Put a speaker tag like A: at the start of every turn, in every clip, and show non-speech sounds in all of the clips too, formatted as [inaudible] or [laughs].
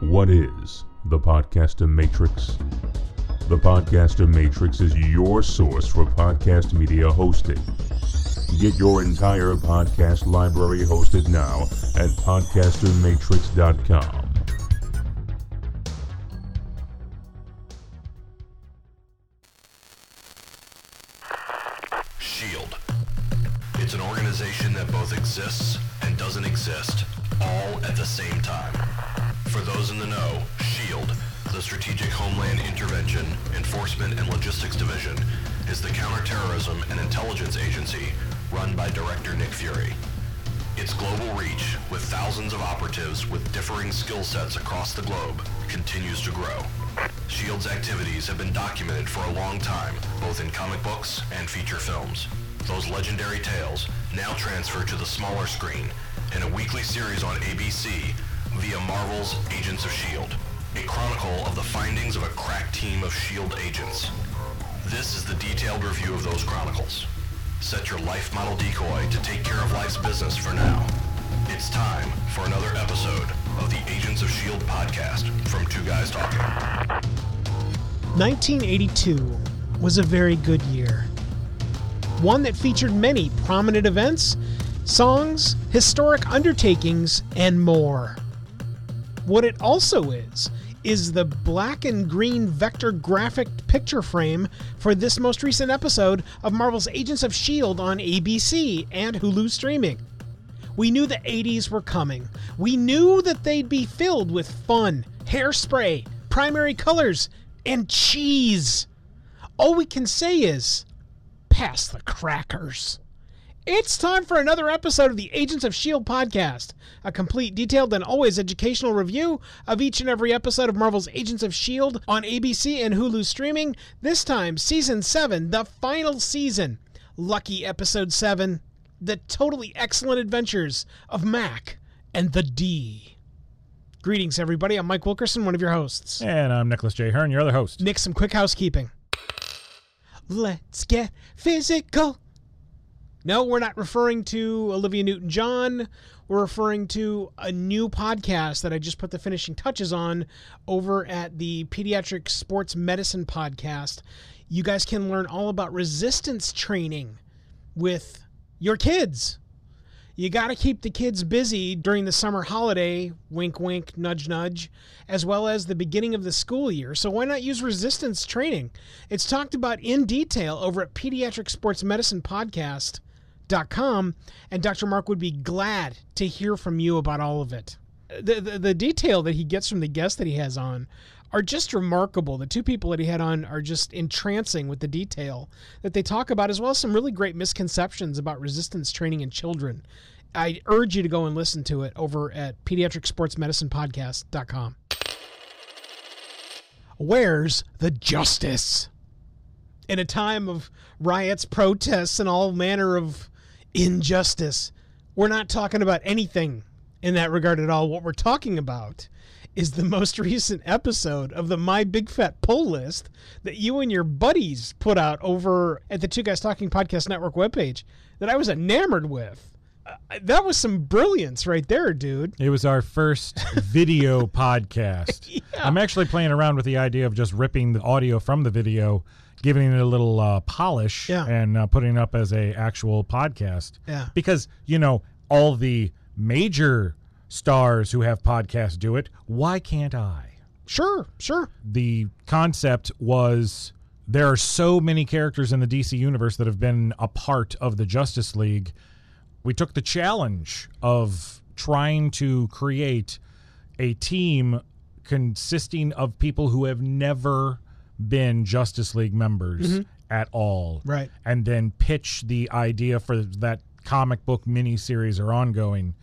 A: What is the Podcaster Matrix? The Podcaster Matrix is your source for podcast media hosting. Get your entire podcast library hosted now at podcastermatrix.com.
B: Agents of S.H.I.E.L.D., a chronicle of the findings of a crack team of S.H.I.E.L.D. agents. This is the detailed review of those chronicles. Set your life model decoy to take care of life's business for now. It's time for another episode of the Agents of S.H.I.E.L.D. podcast from Two Guys Talking.
C: 1982 was a very good year. One that featured many prominent events, songs, historic undertakings, and more. What it also is, is the black and green vector graphic picture frame for this most recent episode of Marvel's Agents of S.H.I.E.L.D. on ABC and Hulu streaming. We knew the 80s were coming. We knew that they'd be filled with fun, hairspray, primary colors, and cheese. All we can say is, pass the crackers. It's time for another episode of the Agents of S.H.I.E.L.D. podcast, a complete, detailed, and always educational review of each and every episode of Marvel's Agents of S.H.I.E.L.D. on ABC and Hulu streaming. This time, season 7, the final season. Lucky episode 7, the totally excellent adventures of Mac and the D. Greetings, everybody. I'm Mike Wilkerson, one of your hosts.
D: And I'm Nicholas J. Hearn, your other host.
C: Nick, some quick housekeeping. Let's get physical. No, we're not referring to Olivia Newton John. We're referring to a new podcast that I just put the finishing touches on over at the Pediatric Sports Medicine Podcast. You guys can learn all about resistance training with your kids. You got to keep the kids busy during the summer holiday, wink, wink, nudge, nudge, as well as the beginning of the school year. So why not use resistance training? It's talked about in detail over at Pediatric Sports Medicine Podcast com, and Dr. Mark would be glad to hear from you about all of it. The, the, the detail that he gets from the guests that he has on are just remarkable. The two people that he had on are just entrancing with the detail that they talk about, as well as some really great misconceptions about resistance training in children. I urge you to go and listen to it over at pediatricsportsmedicinepodcast.com. Where's the justice? In a time of riots, protests, and all manner of injustice. We're not talking about anything in that regard at all. What we're talking about is the most [laughs] recent episode of the My Big Fat Pull List that you and your buddies put out over at the Two Guys Talking Podcast Network webpage that I was enamored with. Uh, that was some brilliance right there, dude.
D: It was our first [laughs] video podcast.
C: Yeah.
D: I'm actually playing around with the idea of just ripping the audio from the video giving it a little uh, polish
C: Yeah.
D: and uh, putting it up as a actual podcast.
C: Yeah.
D: Because you know all the major stars who have podcasts do it. Why can't I?
C: Sure, sure.
D: The concept was there are so many characters in the DC universe that have been a part of the Justice League. We took the challenge of trying to create a team consisting of people who have never been Justice League members mm-hmm. at all.
C: Right.
D: And then pitch the idea for that comic book miniseries or ongoing.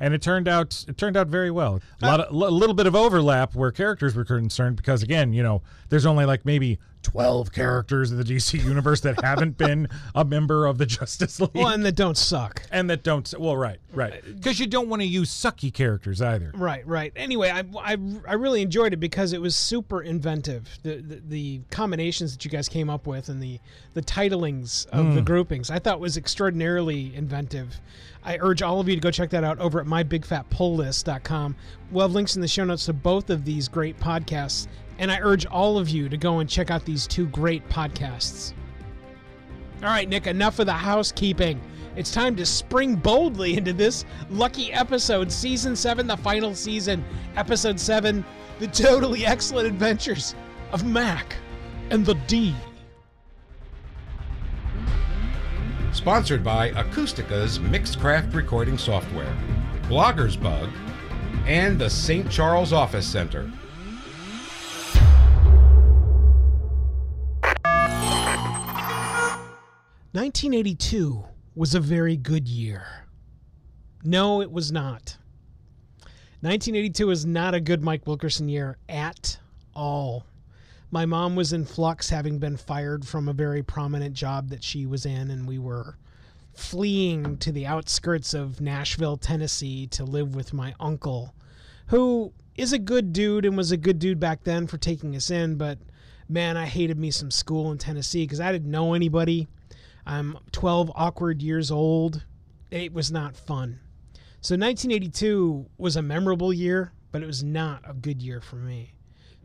D: And it turned out it turned out very well. A lot of, uh, a little bit of overlap where characters were concerned because again, you know, there's only like maybe 12 characters in the DC [laughs] universe that haven't been a member of the Justice League.
C: Well, and that don't suck.
D: and that don't well right right because you don't want to use sucky characters either
C: Right, right. Anyway, I, I, I really enjoyed it because it was super inventive. The, the the combinations that you guys came up with and the the titlings of the hmm. groupings, I thought was extraordinarily inventive. I urge all of you to go check that out over at mybigfatpulllist.com. We'll have links in the show notes to both of these great podcasts, and I urge all of you to go and check out these two great podcasts. All right, Nick, enough of the housekeeping. It's time to spring boldly into this lucky episode, season seven, the final season, episode seven, the totally excellent adventures of Mac and the D.
E: Sponsored by Acoustica's Mixcraft Recording Software, Blogger's Bug, and the St. Charles Office Center.
C: Nineteen eighty-two was a very good year. No, it was not. 1982 was not a good Mike Wilkerson year at all. My mom was in flux, having been fired from a very prominent job that she was in, and we were fleeing to the outskirts of Nashville, Tennessee to live with my uncle, who is a good dude and was a good dude back then for taking us in, but man, I hated me some school in Tennessee because I didn't know anybody. I'm 12 awkward years old. It was not fun. So 1982 was a memorable year, but it was not a good year for me.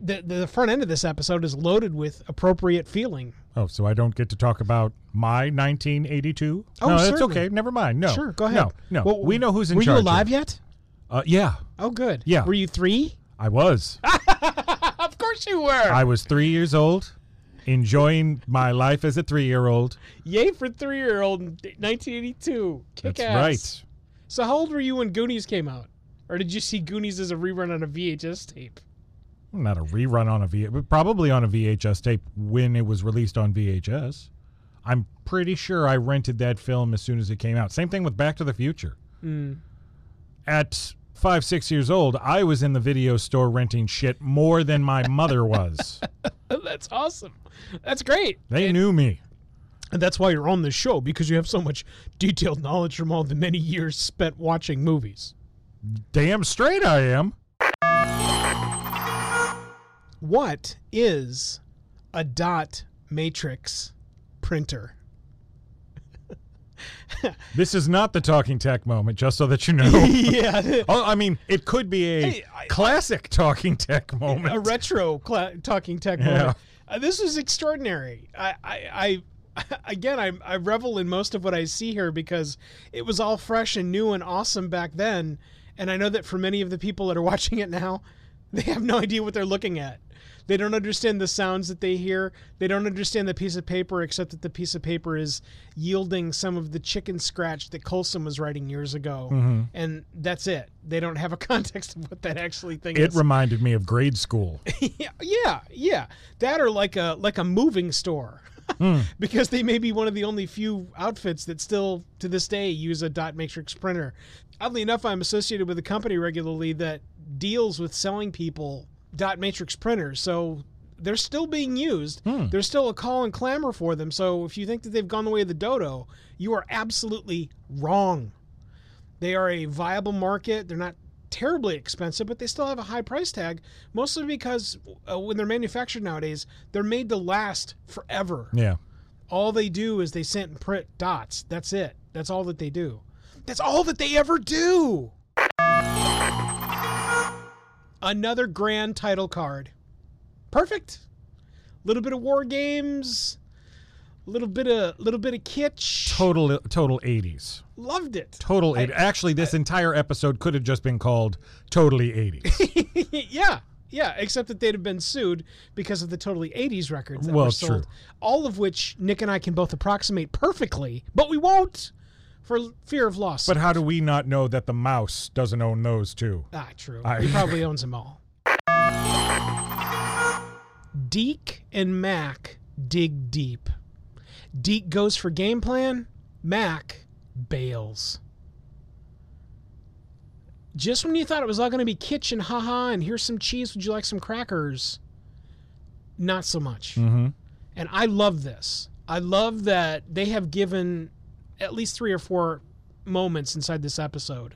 C: The, the front end of this episode is loaded with appropriate feeling.
D: oh so i don't get to talk about my 1982
C: Oh,
D: no that's okay never mind no
C: Sure, go ahead.
D: no no
C: Well,
D: we know who's in
C: Were
D: charge
C: you alive
D: here.
C: yet?
D: uh, yeah
C: Oh, good.
D: Yeah.
C: Were you three?
D: i was [laughs]
C: Of course you were.
D: i was three years old enjoying my life as a three-year-old
C: Yay for three year old in 1982. Kick
D: that's
C: ass.
D: right
C: So, how old were you when Goonies came out? Or did you see Goonies as a rerun on a VHS tape?
D: not a rerun on a v but probably on a vhs tape when it was released on vhs i'm pretty sure i rented that film as soon as it came out same thing with back to the future hmm. at five six years old i was in the video store renting shit more than my mother was [laughs]
C: That's awesome. That's great.
D: they knew me
C: And that's why you're on this show because you have so much detailed knowledge from all the many years spent watching movies.
D: damn straight i am
C: What is a dot matrix printer? [laughs]
D: this is not the talking tech moment just so that you know [laughs]
C: yeah, [laughs]
D: oh i mean it could be a
C: Hey, I-
D: classic talking tech moment
C: a retro cla talking tech
D: Yeah.
C: moment. Uh, this is extraordinary. I, I, I again, I, I revel in most of what I see here because it was all fresh and new and awesome back then. And I know that for many of the people that are watching it now, they have no idea what they're looking at. They don't understand the sounds that they hear. They don't understand the piece of paper, except that the piece of paper is yielding some of the chicken scratch that Coulson was writing years ago.
D: Mm-hmm.
C: And that's it. They don't have a [laughs] context of what that actually thing
D: it
C: is.
D: It reminded me of grade school [laughs]
C: Yeah, yeah, yeah. That or like a like a moving store. [laughs] because they may be one of the only few outfits that still to this day use a dot matrix printer. Oddly enough, I'm associated with a company regularly that deals with selling people dot matrix printers. So they're still being used. There's still a call and clamor for them. So if you think that they've gone the way of the dodo, you are absolutely wrong. They are a viable market. They're not terribly expensive, but they still have a high price tag, mostly because uh, when they're manufactured nowadays, they're made to last forever.
D: yeah
C: All they do is they send and print dots. That's it. That's all that they do. That's all that they ever do. Another grand title card. Perfect. A Little bit of war games. a Little bit of little bit of kitsch.
D: total total 80s
C: Loved it.
D: total 80s. actually this entire episode could have just been called totally 80s [laughs]
C: yeah, yeah. Except that they'd have been sued because of the totally '80s records that
D: Well,
C: were sold.
D: true.
C: All of which Nick and I can both approximate perfectly, but we won't for fear of loss.
D: but how do we not know that the mouse doesn't own those too
C: ah, true.
D: I-
C: he probably owns them all. Deke and Mac dig deep. Deke goes for game plan. Mac bails. Just when you thought it was all going to be kitchen, haha, and here's some cheese. Would you like some crackers? Not so much.
D: mm-hmm.
C: And I love this. I love that they have given at least three or four moments inside this episode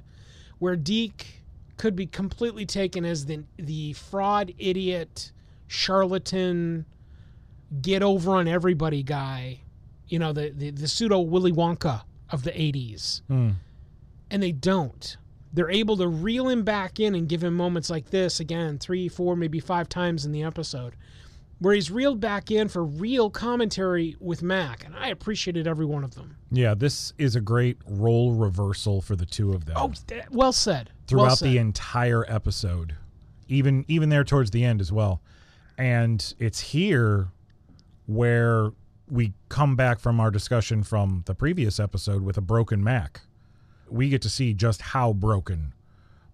C: where Deke could be completely taken as the the fraud idiot charlatan get over on everybody guy you know the the, the pseudo willy wonka of the 80s hmm. and they don't. They're able to reel him back in and give him moments like this again three four maybe five times in the episode where he's reeled back in for real commentary with mac and i appreciated every one of them
D: Yeah, this is a great role reversal for the two of them.
C: oh well said
D: throughout
C: well said.
D: the entire episode, even even there towards the end as well. And it's here where we come back from our discussion from the previous episode with a broken Mac. We get to see just how broken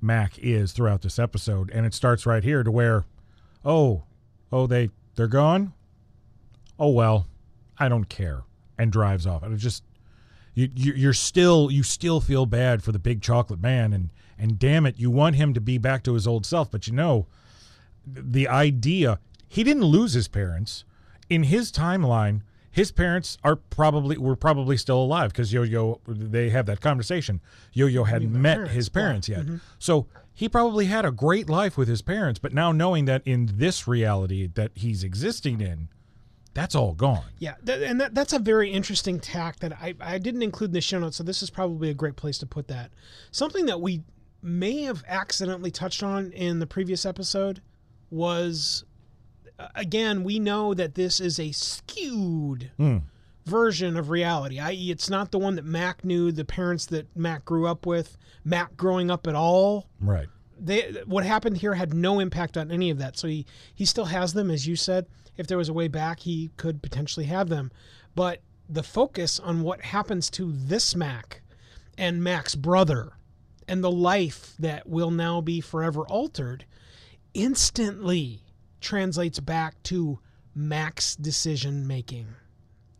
D: Mac is throughout this episode, and it starts right here to where, oh, oh they they're gone. Oh well, I don't care, and drives off. And it just you, you you're still you still feel bad for the big chocolate man and and damn it you want him to be back to his old self but you know the idea he didn't lose his parents in his timeline his parents are probably were probably still alive because yo-yo they have that conversation yo-yo hadn't met
C: parents,
D: his
C: yeah. Mm-hmm.
D: parents yet so he probably had a great life with his parents but now knowing that in this reality that he's existing in that's all gone
C: Yeah, th- and that, that's a very interesting tack that I, I didn't include in the show notes, so this is probably a great place to put that. Something that we may have accidentally touched on in the previous episode was, again, we know that this is a skewed hmm. Version of reality, i.e., it's not the one that Mac knew, the parents that Mac grew up with, Mac growing up at all
D: right
C: they what happened here had no impact on any of that. So he he still has them, as you said. If there was a way back, he could potentially have them. But the focus on what happens to this Mac and Mac's brother and the life that will now be forever altered instantly translates back to Mac's decision making.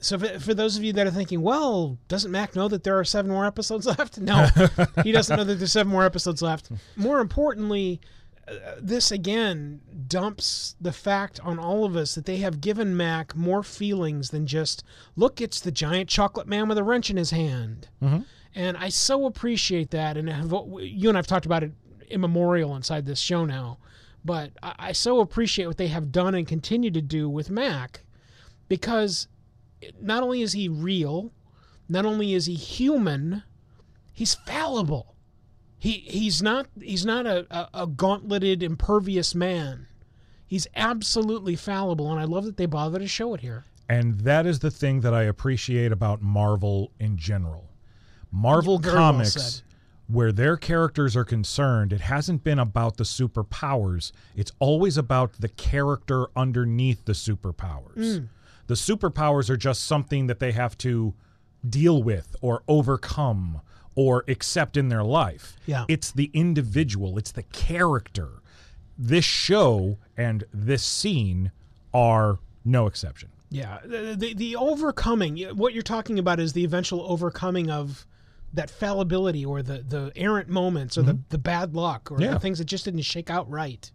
C: So for, for those of you that are thinking, well, doesn't Mac know that there are seven more episodes [laughs] left? No, [laughs] he doesn't know that there's seven more episodes left. More importantly, uh, this again dumps the fact on all of us that they have given Mac more feelings than just look, it's the giant chocolate man with a wrench in his hand. And I so appreciate that. And have, you and I've talked about it immemorial inside this show now. But I, I so appreciate what they have done and continue to do with Mac because not only is he real, not only is he human, he's fallible. He he's not he's not a, a, a gauntleted, impervious man. He's absolutely fallible, and I love that they bother to show it here.
D: And that is the thing that I appreciate about Marvel in general. Marvel
C: Very
D: Comics,
C: said.
D: where their characters are concerned, it hasn't been about the superpowers. It's always about the character underneath the superpowers.
C: Mm.
D: The superpowers are just something that they have to deal with or overcome or accept in their life.
C: Yeah.
D: It's the individual, it's the character. This show and this scene are no exception.
C: Yeah, the, the the overcoming. What you're talking about is the eventual overcoming of that fallibility, or the the errant moments, or the mm-hmm. the bad luck, or
D: Yeah.
C: the things that just didn't shake out right,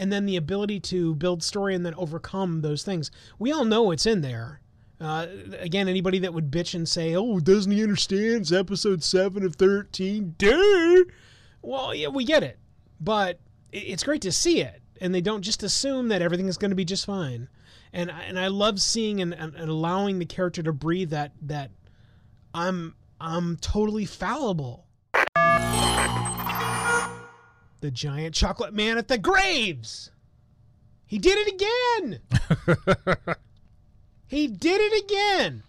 C: and then the ability to build story and then overcome those things. We all know it's in there. Uh, again, anybody that would bitch and say, "Oh, doesn't he understand? It's episode seven of thirteen. Duh. Well, yeah, we get it, but it's great to see it, and they don't just assume that everything is going to be just fine. And and I love seeing and, and allowing the character to breathe that that I'm I'm totally fallible. The giant chocolate man at the graves. He did it again. [laughs] he did it again.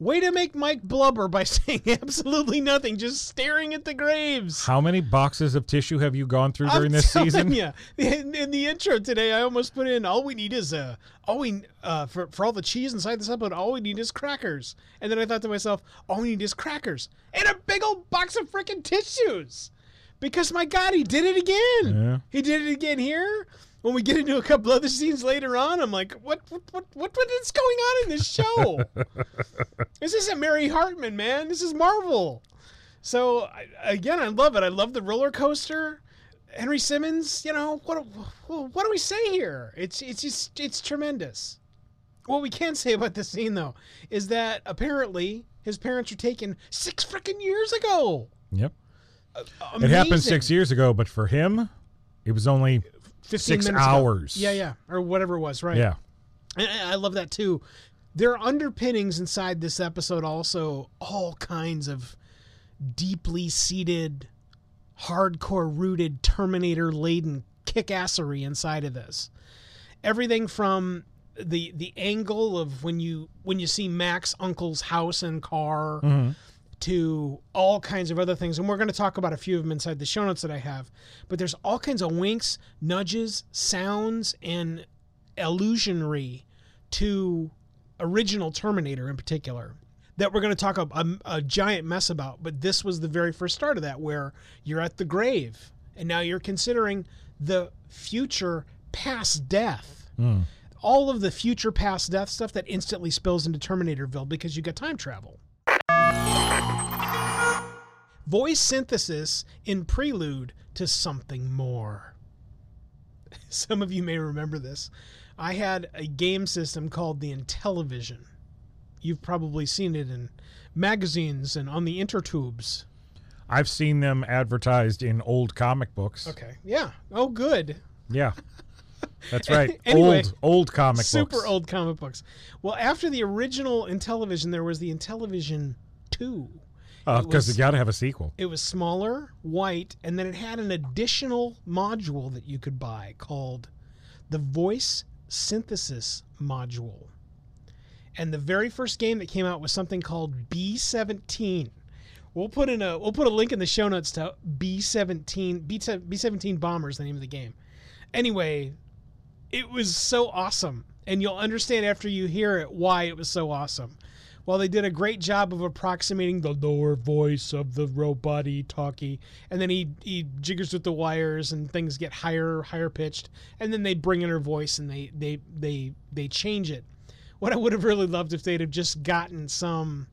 C: Way to make Mike blubber by [laughs] saying absolutely nothing, just staring at the graves.
D: How many boxes of tissue have you gone through during
C: I'm
D: this season?
C: Yeah, in, in the intro today, I almost put in all we need is uh, all we uh, for for all the cheese inside this episode. All we need is crackers. And then I thought to myself, all we need is crackers and a big old box of freaking tissues. Because my God, he did it again.
D: Yeah.
C: He did it again here. When we get into a couple other scenes later on, I'm like, what what what what, what is going on in this show? [laughs] this isn't Mary Hartman, man. This is Marvel. So again, I love it. I love the roller coaster. Henry Simmons, you know what? What do we say here? It's it's just it's tremendous. What we can say about this scene, though, is that apparently his parents were taken six freaking years ago.
D: Yep.
C: Amazing.
D: It happened six years ago, but for him, it was only
C: 15
D: six
C: minutes ago.
D: hours.
C: Yeah, yeah, or whatever it was, right?
D: yeah.
C: And I love that too. There are underpinnings inside this episode, also all kinds of deeply seated, hardcore rooted, Terminator laden kickassery inside of this. Everything from the the angle of when you when you see Mac's uncle's house and car mm-hmm. To all kinds of other things. And we're going to talk about a few of them inside the show notes that I have. But there's all kinds of winks, nudges, sounds, and illusionary to original Terminator in particular that we're going to talk a, a, a giant mess about. But this was the very first start of that, where you're at the grave and now you're considering the future past death. Hmm. All of the future past death stuff that instantly spills into Terminatorville because you got time travel. Voice synthesis in prelude to something more. [laughs] Some of you may remember this. I had a game system called the Intellivision. You've probably seen it in magazines and on the intertubes.
D: I've seen them advertised in old comic books.
C: Okay. Yeah. Oh, good.
D: Yeah. That's [laughs] right.
C: Anyway,
D: old old comic books.
C: Super
D: books.
C: old comic books. Well, after the original Intellivision, there was the Intellivision 2.
D: Uh,
C: because was-
D: you got to have a sequel.
C: It was smaller, white, and then it had an additional module that you could buy called the Voice Synthesis Module. And the very first game that came out was something called B17. We'll put in a we'll put a link in the show notes to B17 B B17 Bombers the name of the game. Anyway, it was so awesome and you'll understand after you hear it why it was so awesome. While they did a great job of approximating the lower voice of the robot talkie, and then he he jiggers with the wires and things get higher higher pitched, and then they bring in her voice and they they they they change it. What I would have really loved if they'd have just gotten some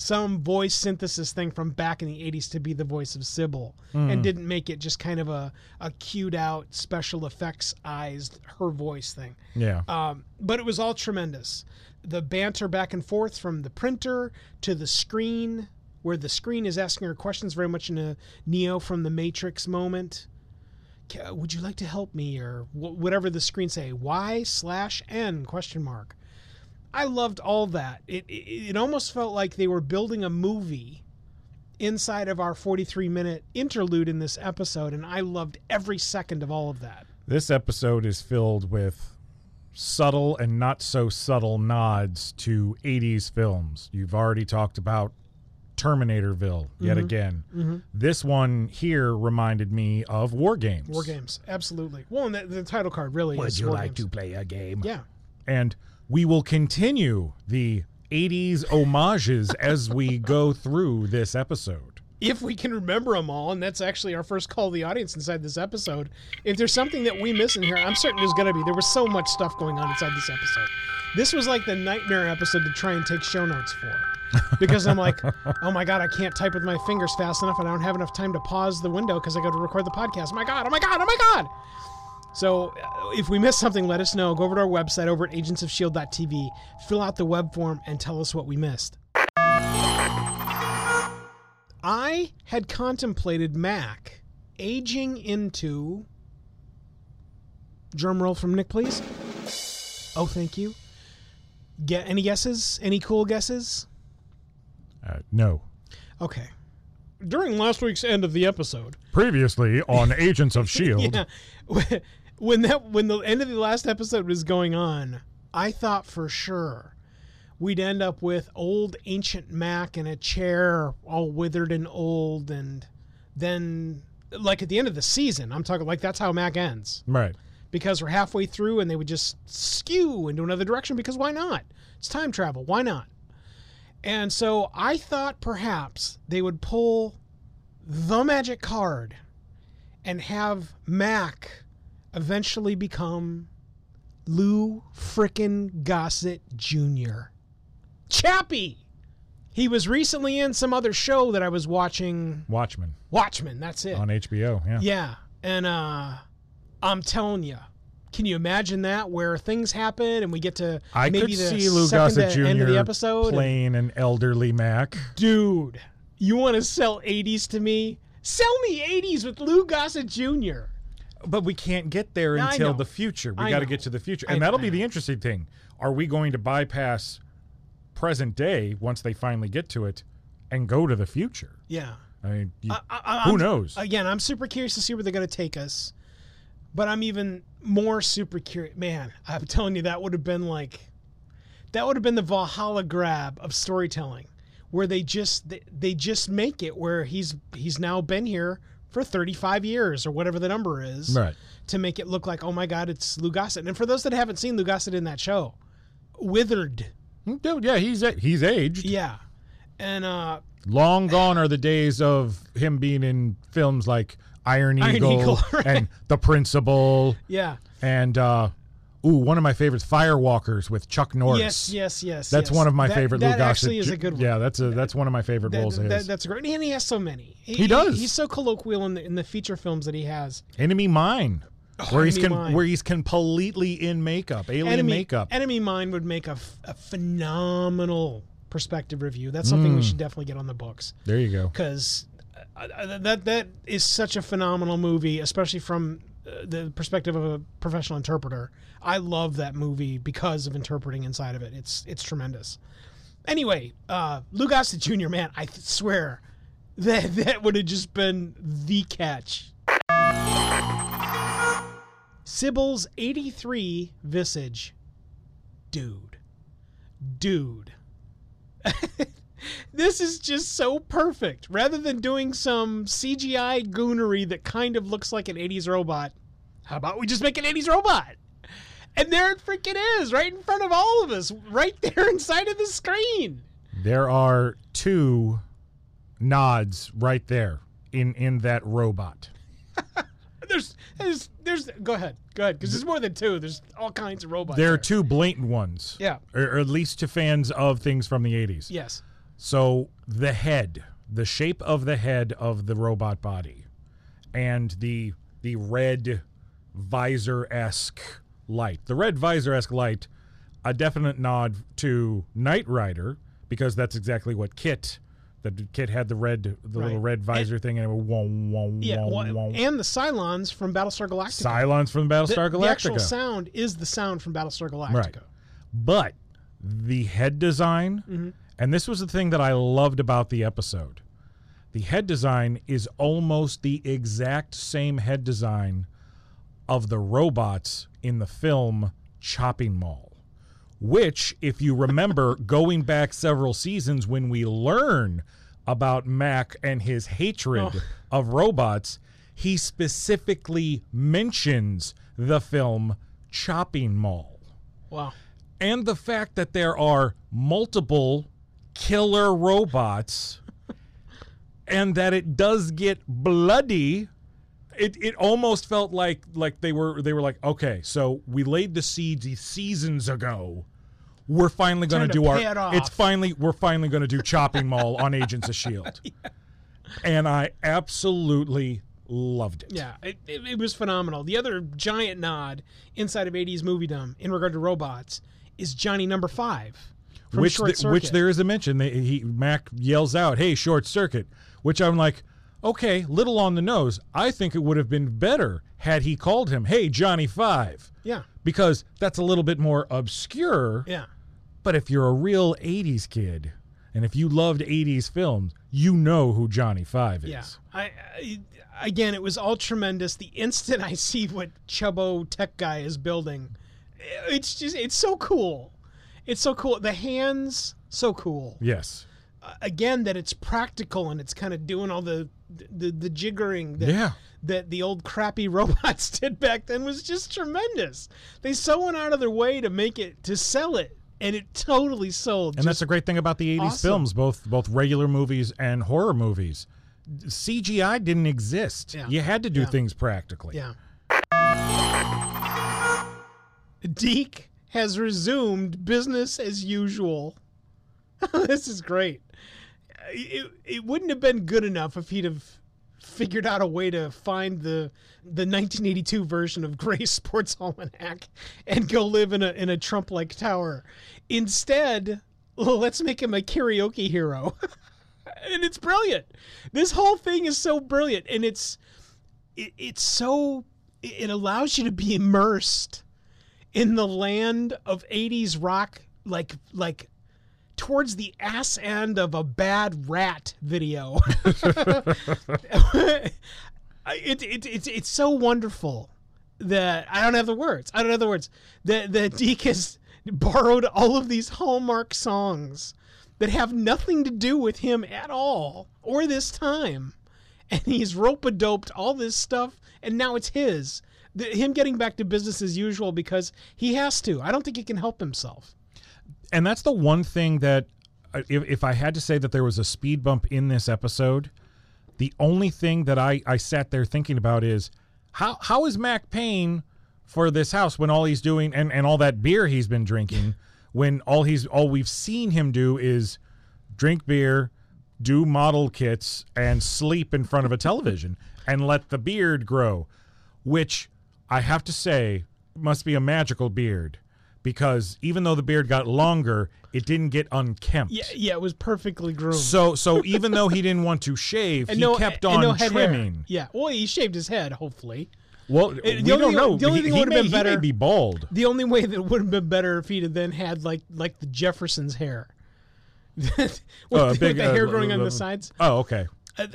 C: some voice synthesis thing from back in the 80s to be the voice of Sibyl and didn't make it just kind of a, a cued out special effects eyes her voice thing.
D: Yeah.
C: Um, but it was all tremendous. The banter back and forth from the printer to the screen, where the screen is asking her questions, very much in a Neo from the Matrix moment. Would you like to help me, or whatever the screen say? Y slash N question mark. I loved all that. It, it it almost felt like they were building a movie inside of our 43 minute interlude in this episode, and I loved every second of all of that.
D: This episode is filled with subtle and not so subtle nods to 80s films. You've already talked about Terminatorville yet
C: Mm-hmm.
D: again. This one here reminded me of War Games.
C: War games, absolutely. Well, and the, the title card really is War Games.
D: To play a game?
C: Yeah.
D: And we will continue the 80s homages as we go through this episode.
C: If we can remember them all, and that's actually our first call to the audience inside this episode. If there's something that we miss in here, I'm certain there's going to be. There was so much stuff going on inside this episode. This was like the nightmare episode to try and take show notes for. Because I'm like, [laughs] oh my God, I can't type with my fingers fast enough. and I don't have enough time to pause the window because I got to record the podcast. Oh my God, oh my God, oh my God. So uh, if we missed something, let us know. Go over to our website over at agentsofshield.tv, fill out the web form, and tell us what we missed. I had contemplated Mac aging into. Drum roll from Nick, please. Oh, thank you. Get any guesses? Any cool guesses?
D: Uh, no.
C: Okay. During last week's end of the episode,
D: Previously on Agents of [laughs] S.H.I.E.L.D.,
C: yeah, when that when the end of the last episode was going on, I thought for sure we'd end up with old ancient Mac in a chair, all withered and old, and then like at the end of the season, I'm talking like that's how Mac ends
D: Right.
C: because we're halfway through and they would just skew into another direction because why not? It's time travel. Why not? And so I thought perhaps they would pull the magic card and have Mac eventually become Lou frickin' Gossett Jr. Chappy! He was recently in some other show that I was watching.
D: Watchmen
C: Watchmen, that's it.
D: on HBO. Yeah.
C: Yeah, and uh, I'm telling you, Can you imagine that where things happen and we get to
D: I
C: maybe
D: could
C: the
D: see Lou Gossett Jr.
C: end of the episode? and-
D: playing an elderly Mac.
C: dude, you want to sell 80s to me? Sell me 80s with Lou Gossett Jr.
D: But we can't get there
C: I
D: until the future. We got to get to the future. And that'll be the interesting thing. Are we going to bypass present day once they finally get to it and go to the future?
C: Yeah.
D: I mean, you,
C: I- I-
D: who knows?
C: Again, I'm super curious to see where they're going to take us. But I'm even more super curious. Man, I'm telling you, that would have been like, that would have been the Valhalla grab of storytelling, where they just they, they just make it where he's he's now been here for 35 years or whatever the number is,
D: Right.
C: to make it look like oh my god, it's Lou Gossett. And for those that haven't seen Lou Gossett in that show, withered,
D: Dude, yeah, he's he's aged.
C: yeah, and uh,
D: Long gone are the days of him being in films like Iron
C: Iron
D: Eagle,
C: Eagle, [laughs] right.
D: and The Principal
C: yeah,
D: and uh ooh, one of my favorites, Firewalkers with Chuck Norris.
C: yes, yes, yes.
D: That's
C: yes.
D: one of my
C: That-
D: favorite
C: That
D: Lou Gossett.
C: actually is a good one.
D: Yeah, that's a that's one of my favorite
C: That-
D: roles of
C: that-
D: his.
C: that's great, and he has so many.
D: He does.
C: he's so colloquial in the in the feature films that he has.
D: Enemy Mine, where he's
C: Oh,
D: con- where he's completely in makeup, alien
C: Enemy
D: makeup.
C: Enemy Mine would make a, f- a phenomenal perspective review. That's something
D: Mm.
C: we should definitely get on the books
D: there you go.
C: because uh, that that is such a phenomenal movie, especially from uh, the perspective of a professional interpreter. I love that movie because of interpreting inside of it. It's it's tremendous. Anyway, uh, Lou Gossett Jr. Man, I swear [laughs] that that would have just been the catch. Sibyl's 83 visage. Dude. Dude. [laughs] this is just so perfect. Rather than doing some CGI goonery that kind of looks like an 80s robot, how about we just make an 80s robot? And there it freaking is, right in front of all of us, right [laughs] there inside of the screen.
D: There are two nods right there in in that robot. [laughs]
C: There's, there's, there's. Go ahead, go ahead, because there's more than two. There's all kinds of robots.
D: There are two blatant ones.
C: Yeah.
D: Or, or at least to fans of things from the 80s.
C: Yes.
D: So the head, the shape of the head of the robot body, and the the red visor esque light. The red visor esque light, a definite nod to Knight Rider because that's exactly what KITT. The KITT had the red, the little red visor thing, and it would wong wong
C: Yeah. well, and the Cylons from Battlestar Galactica.
D: Cylons from
C: the,
D: Galactica.
C: the actual sound is the sound from Battlestar Galactica.
D: Right. But the head design, mm-hmm. and this was the thing that I loved about the episode. The head design is almost the exact same head design of the robots in the film Chopping Mall. Which, if you remember, [laughs] going back several seasons when we learn about Mac and his hatred
C: Oh.
D: of robots, he specifically mentions the film Chopping Mall
C: Wow.
D: and the fact that there are multiple killer robots [laughs] and that it does get bloody it, it almost felt like like they were they were like okay so we laid the seeds seasons ago we're finally going to do our
C: it
D: it's finally we're finally going to do chopping mall on agents of shield [laughs] and i absolutely loved it
C: Yeah, it, it, it was phenomenal. The other giant nod inside of 80s moviedom in regard to robots is Johnny Number Five from
D: which
C: Short
D: th- which there is a mention. They, he Mac yells out, "Hey, short circuit!" Which I'm like, okay, little on the nose. I think it would have been better had he called him, "Hey, Johnny Five,
C: Yeah,
D: because that's a little bit more obscure.
C: yeah.
D: But if you're a real '80s kid, and if you loved '80s films, you know who Johnny Five is.
C: Yeah, I, I again, it was all tremendous. The instant I see what Chubbo Tech Guy is building, it's just it's so cool. It's so cool. The hands, so cool.
D: Yes.
C: Again, that it's practical and it's kind of doing all the the, the jiggering that,
D: Yeah.
C: that the old crappy [laughs] robots did back then was just tremendous. They so went out of their way to make it to sell it, and it totally sold.
D: And that's the great thing about the 80s
C: awesome.
D: films, both both regular movies and horror movies. CGI didn't exist.
C: Yeah.
D: You had to do
C: Yeah.
D: things practically.
C: Yeah. Deke has resumed business as usual. [laughs] this is great. It, it wouldn't have been good enough if he'd have figured out a way to find the the 1982 version of Gray's [laughs] Sports Almanac and go live in a in a Trump-like tower. Instead, let's make him a karaoke hero. [laughs] and it's brilliant. This whole thing is so brilliant and it's it, it's so it allows you to be immersed in the land of 80s rock like like towards the ass end of a bad rat video. [laughs] it, it, it's it's so wonderful that I don't have the words. I don't have the words. That that Deke has borrowed all of these Hallmark songs that have nothing to do with him at all or this time. And he's rope a doped all this stuff, and now it's his. The, him getting back to business as usual because he has to. I don't think he can help himself.
D: And that's the one thing that uh, if, if I had to say that there was a speed bump in this episode, the only thing that I, I sat there thinking about is how how is Mac paying for this house when all he's doing and, and all that beer he's been drinking [laughs] when all he's all we've seen him do is drink beer, do model kits, and sleep in front of a television and let the beard grow, which I have to say must be a magical beard because even though the beard got longer, it didn't get unkempt.
C: Yeah, yeah, it was perfectly groomed.
D: So so even though he didn't want to shave, [laughs]
C: and
D: he
C: no,
D: kept on
C: no head hair.
D: trimming.
C: Yeah, well, he shaved his head. Hopefully,
D: Well,
C: the
D: we
C: only
D: don't know.
C: the only
D: He-
C: thing would've been better-
D: He may be bald.
C: the only way that would have been better if he'd have then had like like the Jefferson's hair, [laughs] with,
D: Oh,
C: the,
D: big,
C: with the
D: uh,
C: hair
D: uh,
C: growing on
D: uh,
C: the sides.
D: Oh, okay.
C: Uh,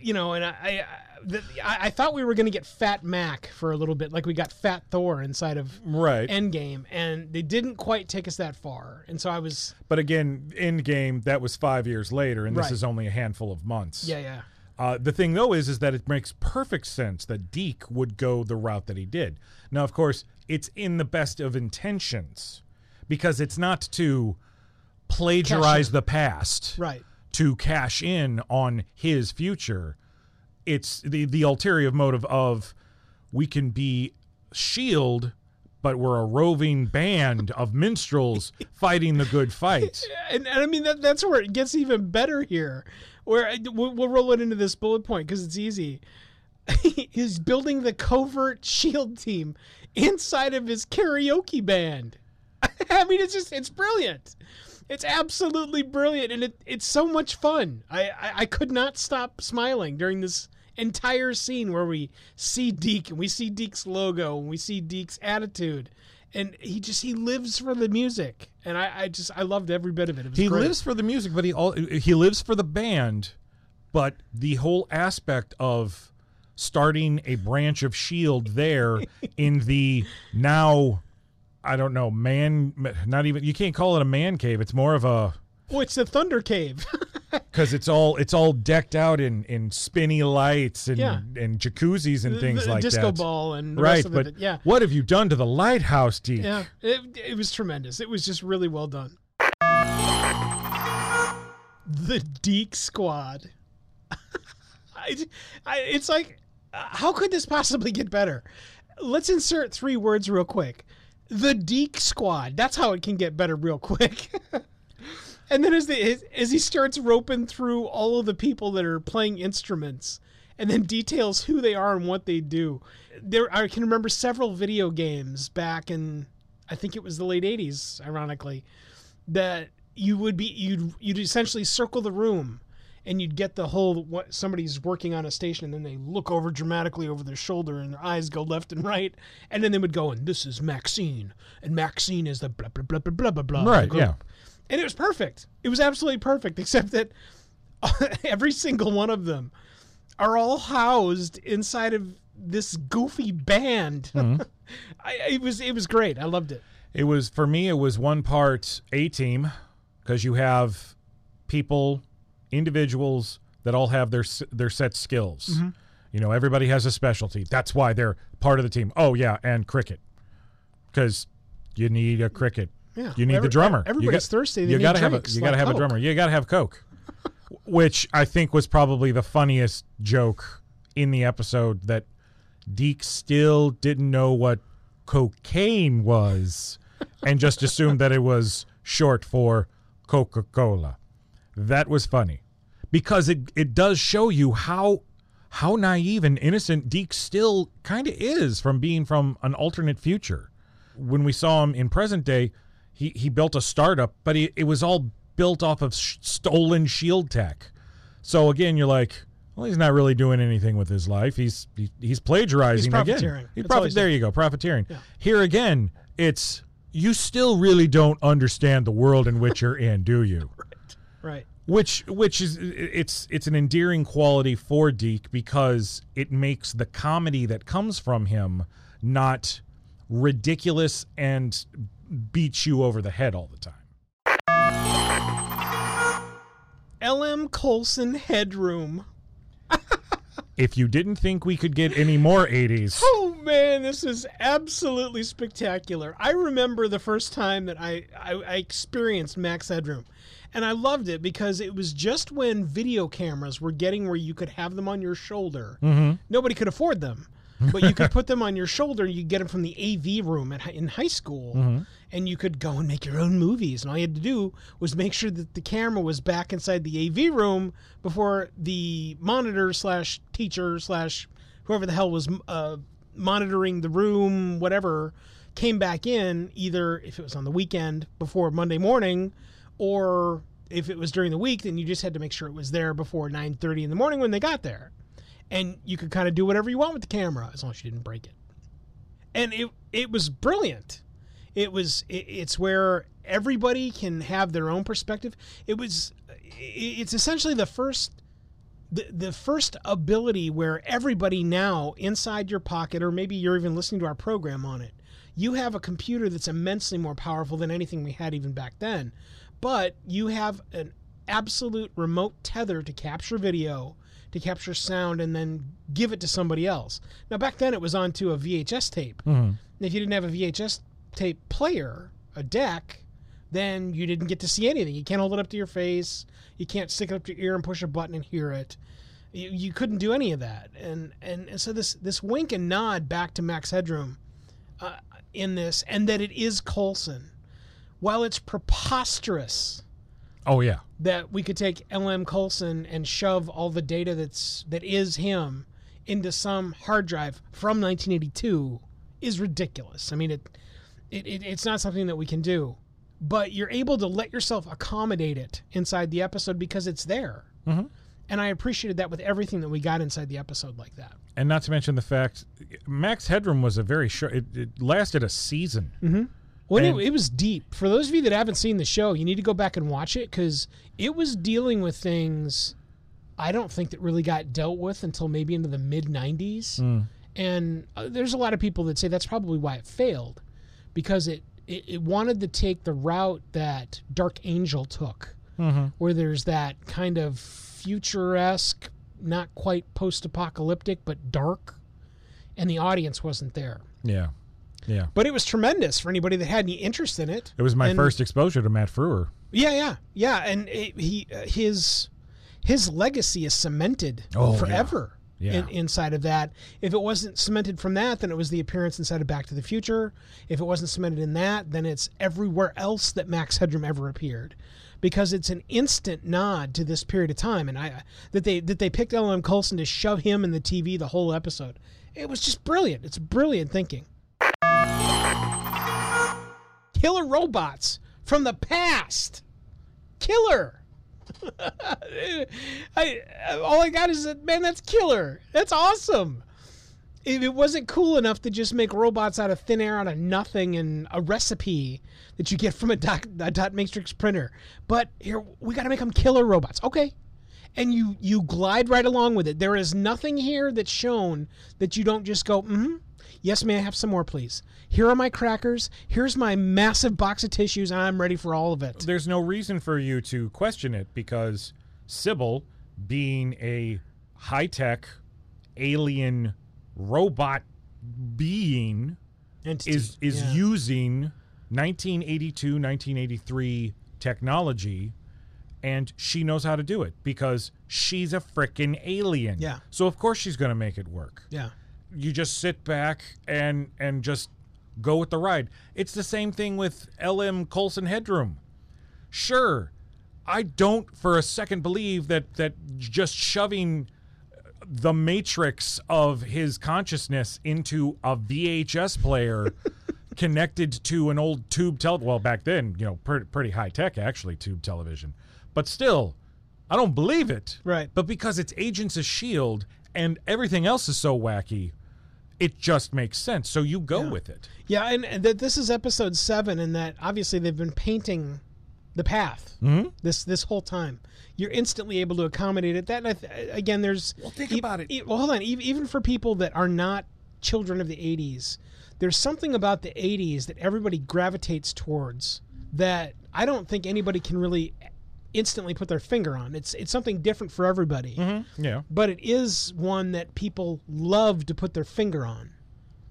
C: you know, and I, I, the, I I thought we were going to get Fat Mac for a little bit, like we got Fat Thor inside of
D: Right.
C: Endgame, and they didn't quite take us that far. And so I was,
D: But again, Endgame that was five years later, and this
C: Right.
D: is only a handful of months.
C: yeah, yeah,
D: Uh, the thing though is, is that it makes perfect sense that Deke would go the route that he did. Now, of course, it's in the best of intentions because it's not to plagiarize the past,
C: right.
D: to cash in on his future. It's the the ulterior motive of we can be Shield, but we're a roving band of minstrels [laughs] fighting the good fight.
C: and, and I mean that that's where it gets even better here. Where I- we'll, we'll roll it into this bullet point because it's easy. [laughs] He's building the covert shield team inside of his karaoke band. [laughs] I mean, it's just it's brilliant. It's absolutely brilliant, and it, it's so much fun. I, I I could not stop smiling during this entire scene where we see Deke and we see Deke's logo and we see Deke's attitude, and he just he lives for the music, and I, I just I loved every bit of it. It
D: He
C: great.
D: lives for the music, but he all he lives for the band. But the whole aspect of starting a branch of Shield there [laughs] in the now, I don't know, man, not even you can't call it a man cave. It's more of a
C: Oh, it's the Thunder Cave. [laughs]
D: because it's all it's all decked out in in spinny lights and
C: Yeah.
D: and jacuzzis and things
C: the
D: like
C: disco
D: that.
C: ball and
D: right,
C: rest of
D: but
C: it. Yeah,
D: what have you done to the lighthouse, Deke?
C: yeah, it, it was tremendous. It was just really well done. The Deke Squad. [laughs] I, I, it's like, how could this possibly get better? Let's insert three words real quick. The Deke Squad. That's how it can get better real quick. [laughs] and then as, the, as, he starts roping through all of the people that are playing instruments and then details who they are and what they do. There, I can remember several video games back in, I think it was the late 80s, ironically, that you would be, you'd, you'd essentially circle the room and you'd get the whole what somebody's working on a station and then they look over dramatically over their shoulder and their eyes go left and right and then they would go and this is Maxine and Maxine is the blah blah blah blah blah blah
D: Right, yeah.
C: And it was perfect it was absolutely perfect [laughs] except that every single one of them are all housed inside of this goofy band [laughs] I, it was it was great I loved it
D: It was for me. It was one part A team because you have people, individuals that all have their their set skills.
C: Mm-hmm.
D: You know, everybody has a specialty. That's why they're part of the team. Oh yeah, and cricket because you need a cricket.
C: Yeah.
D: you need
C: Every-
D: the drummer.
C: everybody's
D: you
C: thirsty. They
D: you gotta have a you gotta
C: like
D: have a
C: Coke.
D: drummer. You gotta have Coke, [laughs] which I think was probably the funniest joke in the episode that Deke still didn't know what cocaine was and just assumed that it was short for Coca Cola. That was funny because it, it does show you how how naive and innocent Deke still kind of is from being from an alternate future. When we saw him in present day, he, he built a startup, but he, it was all built off of sh- stolen shield tech. So again, you're like, well, he's not really doing anything with his life. He's he, he's plagiarizing
C: He's
D: again. He's profit. There you go, profiteering. Here again, it's you still really don't understand the world in which you're in, do you? [laughs]
C: right. Right.
D: which which is it's it's an endearing quality for Deke because it makes the comedy that comes from him not ridiculous and beats you over the head all the time.
C: L.M. Coulson Headroom. [laughs]
D: If you didn't think we could get any more 80s,
C: Oh man, this is absolutely spectacular. I remember the first time that I, I, I experienced Max Headroom. And I loved it because it was just when video cameras were getting where you could have them on your shoulder. Mm-hmm. Nobody could afford them. But you could [laughs] put them on your shoulder. You get them from the AV room at, in high school, mm-hmm. And you could go and make your own movies. And all you had to do was make sure that the camera was back inside the AV room before the monitor slash teacher slash whoever the hell was uh, monitoring the room, whatever, came back in. Either if it was on the weekend before Monday morning, or if it was during the week, then you just had to make sure it was there before 9:30 in the morning when they got there and you could kind of do whatever you want with the camera as long as you didn't break it. And it it was brilliant. It was it, it's where everybody can have their own perspective. It was it's essentially the first the, the first ability where everybody now inside your pocket or maybe you're even listening to our program on it. You have a computer that's immensely more powerful than anything we had even back then. But you have an absolute remote tether to capture video to capture sound and then give it to somebody else. Now back then it was onto a VHS tape. And if you didn't have a VHS tape player, a deck, then you didn't get to see anything. You can't hold it up to your face. You can't stick it up to your ear and push a button and hear it. You, you couldn't do any of that. And, and and so this this wink and nod back to Max Headroom uh, in this, and that it is Coulson, while it's preposterous
D: oh yeah,
C: that we could take LM Coulson and shove all the data that's that is him into some hard drive from 1982 is ridiculous. I mean, it, it, it it's not something that we can do, but you're able to let yourself accommodate it inside the episode because it's there. Mm-hmm. And I appreciated that with everything that we got inside the episode like that.
D: and not to mention the fact Max Headroom was a very short. It, it lasted a season.
C: Well,
D: And-
C: it, it was deep. For those of you that haven't seen the show, you need to go back and watch it because it was dealing with things I don't think that really got dealt with until maybe into the mid 90s. And uh, there's a lot of people that say that's probably why it failed because it, it, it wanted to take the route that Dark Angel took, where there's that kind of futuresque, not quite post apocalyptic, but dark, and the audience wasn't there.
D: Yeah, yeah.
C: But it was tremendous for anybody that had any interest in it.
D: It was my
C: And-
D: first exposure to Matt Frewer.
C: Yeah, yeah, yeah, and it, he uh, his his legacy is cemented
D: Oh,
C: forever.
D: Yeah.
C: In, inside of that, if it wasn't cemented from that, then it was the appearance inside of Back to the Future. If it wasn't cemented in that, then it's everywhere else that Max Headroom ever appeared, because it's an instant nod to this period of time. And I that they that they picked L.M. Coulson to shove him in the TV the whole episode. It was just brilliant. It's brilliant thinking. Killer robots from the past. Killer. I all I got is that man. That's killer. That's awesome. If it wasn't cool enough to just make robots out of thin air, out of nothing, and a recipe that you get from a dot, a dot matrix printer, but here we got to make them killer robots. Okay, and you you glide right along with it. There is nothing here that's shown that you don't just go, mm-hmm. Yes, may I have some more, please? Here are my crackers. Here's my massive box of tissues, and I'm ready for all of it.
D: There's no reason for you to question it because Sibyl, being a high tech alien robot being,
C: Entity.
D: is is
C: Yeah.
D: using 1982 1983 technology and she knows how to do it because she's a frickin' alien
C: Yeah.
D: so of course she's going to make it work
C: Yeah.
D: You just sit back and and just go with the ride it's the same thing with lm coulson headroom sure i don't for a second believe that that just shoving the matrix of his consciousness into a VHS player [laughs] connected to an old tube tel well back then, you know, pretty, pretty high tech actually tube television. But still, I don't believe it.
C: Right.
D: But because it's Agents of Shield and everything else is so wacky, it just makes sense. So you go with it.
C: Yeah, and, and that this is episode seven, and that obviously they've been painting the path mm-hmm. this this whole time. You're instantly able to accommodate it. That and I th- again, there's
D: Well, think
C: e-
D: about it.
C: e- well, hold on. E- even for people that are not children of the '80s, there's something about the '80s that everybody gravitates towards that I don't think anybody can really instantly put their finger on. It's it's something different for everybody mm-hmm.
D: Yeah.
C: but it is one that people love to put their finger on.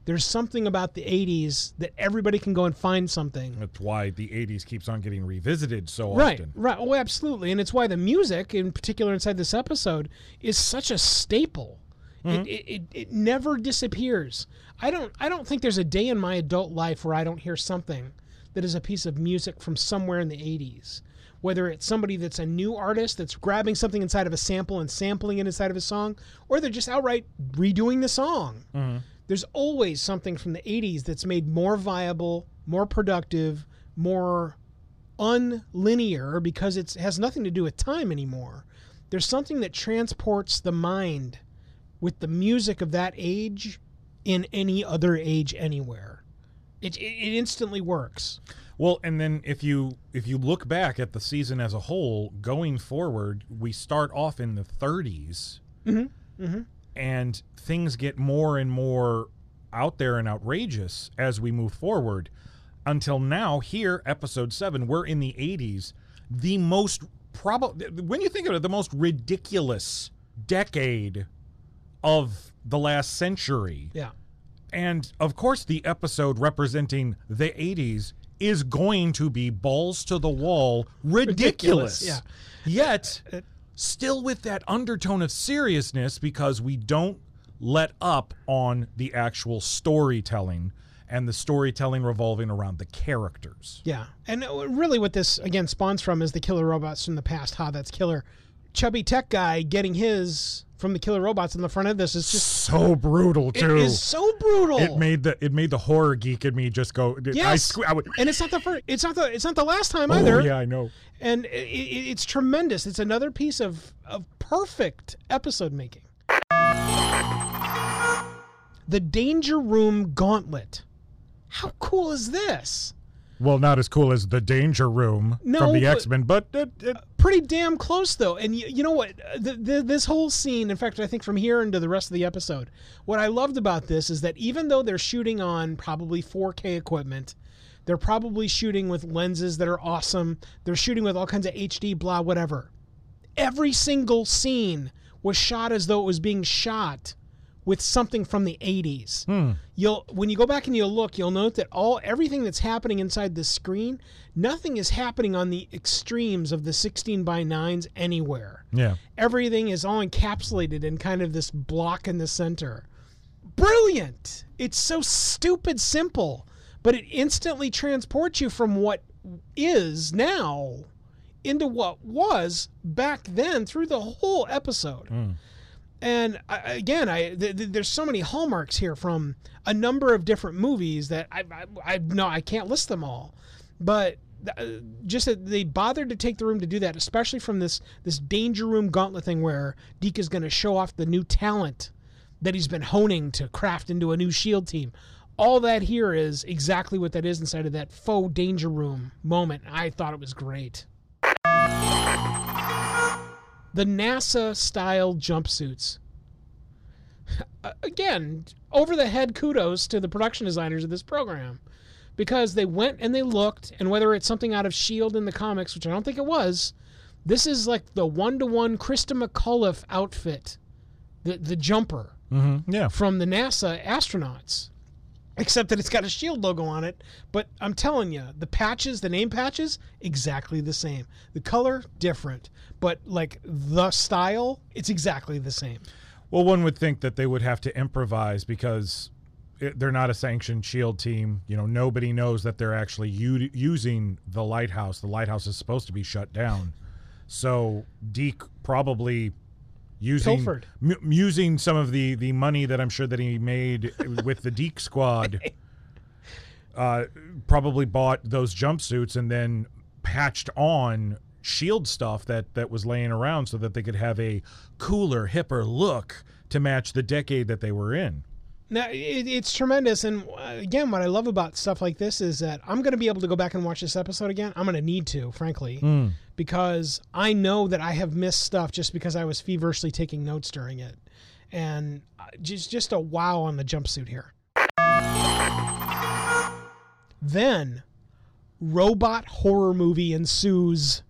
C: There's something about the 80s that everybody can go and find something.
D: That's why the 80s keeps on getting revisited so
C: Right,
D: often.
C: right. Oh, absolutely. And it's why the music, in particular inside this episode, is such a staple. Mm-hmm. It, it, it, it never disappears. I don't I don't think there's a day in my adult life where I don't hear something that is a piece of music from somewhere in the 80s. Whether it's somebody that's a new artist that's grabbing something inside of a sample and sampling it inside of a song, or they're just outright redoing the song. Mm-hmm. There's always something from the 80s that's made more viable, more productive, more unlinear because it has nothing to do with time anymore. There's something that transports the mind with the music of that age in any other age anywhere. It, it, it instantly works.
D: Well, and then if you if you look back at the season as a whole, going forward, we start off in the 30s, mm-hmm. mm-hmm. and things get more and more out there and outrageous as we move forward. Until now, here, episode seven, we're in the 80s, the most probably when you think of it, the most ridiculous decade of the last century.
C: Yeah.
D: And of course, the episode representing the 80s is going to be balls to the wall, ridiculous.
C: Ridiculous,
D: Yet, still with that undertone of seriousness because we don't let up on the actual storytelling and the storytelling revolving around the characters.
C: Yeah. And uh, really, what this, again, spawns from is the killer robots from the past. Ha, that's killer. Chubby tech guy getting his from the killer robots in the front of this is just.
D: So brutal
C: It
D: too.
C: is so brutal.
D: It made the it made the horror geek in me just go. I,
C: Yes,
D: sque- I would,
C: and it's not the first. It's not the. It's not the last time
D: oh,
C: either.
D: yeah, I know.
C: and it, it, it's tremendous. It's another piece of of perfect episode making. The Danger Room Gauntlet. How cool is this?
D: Well, not as cool as the Danger Room
C: No,
D: from the X Men, but it, it,
C: Pretty damn close though. And you, you know what? The, the, this whole scene, in fact, I think from here into the rest of the episode, what I loved about this is that even though they're shooting on probably 4K equipment, they're probably shooting with lenses that are awesome. They're shooting with all kinds of HD, blah, whatever. Every single scene was shot as though it was being shot with something from the 80s. Hmm. You'll when you go back and you'll look, you'll note that all everything that's happening inside the screen, nothing is happening on the extremes of the 16 by 9s anywhere.
D: yeah.
C: Everything is all encapsulated in kind of this block in the center. Brilliant. It's so stupid simple, but it instantly transports you from what is now into what was back then through the whole episode. Hmm. And I, again, I th- th- there's so many hallmarks here from a number of different movies that I I, I no I can't list them all, but th- uh, just that they bothered to take the room to do that, especially from this this danger room gauntlet thing where Deke is going to show off the new talent that he's been honing to craft into a new Shield team. All that here is exactly what that is inside of that faux danger room moment. I thought it was great. The NASA style jumpsuits. [laughs] Again, over the head kudos to the production designers of this program because they went and they looked, and whether it's something out of S.H.I.E.L.D. in the comics, which I don't think it was, this is like the one to one Christa McAuliffe outfit, the, the jumper
D: Mm-hmm. Yeah.
C: from the NASA astronauts. Except that it's got a shield logo on it, but I'm telling you, the patches, the name patches, exactly the same. The color different, but like the style, it's exactly the same.
D: Well, one would think that they would have to improvise because it, they're not a sanctioned shield team. You know, nobody knows that they're actually u- using the lighthouse. The lighthouse is supposed to be shut down. So Deke probably using m- using some of the the money that I'm sure that he made with the Deke Squad. [laughs] Uh, probably bought those jumpsuits and then patched on shield stuff that that was laying around so that they could have a cooler, hipper look to match the decade that they were in.
C: Now it, it's tremendous, and uh, again, what I love about stuff like this is that I'm going to be able to go back and watch this episode again. I'm going to need to, frankly, because I know that I have missed stuff just because I was feverishly taking notes during it, and uh, just just a wow on the jumpsuit here. Then, robot horror movie ensues.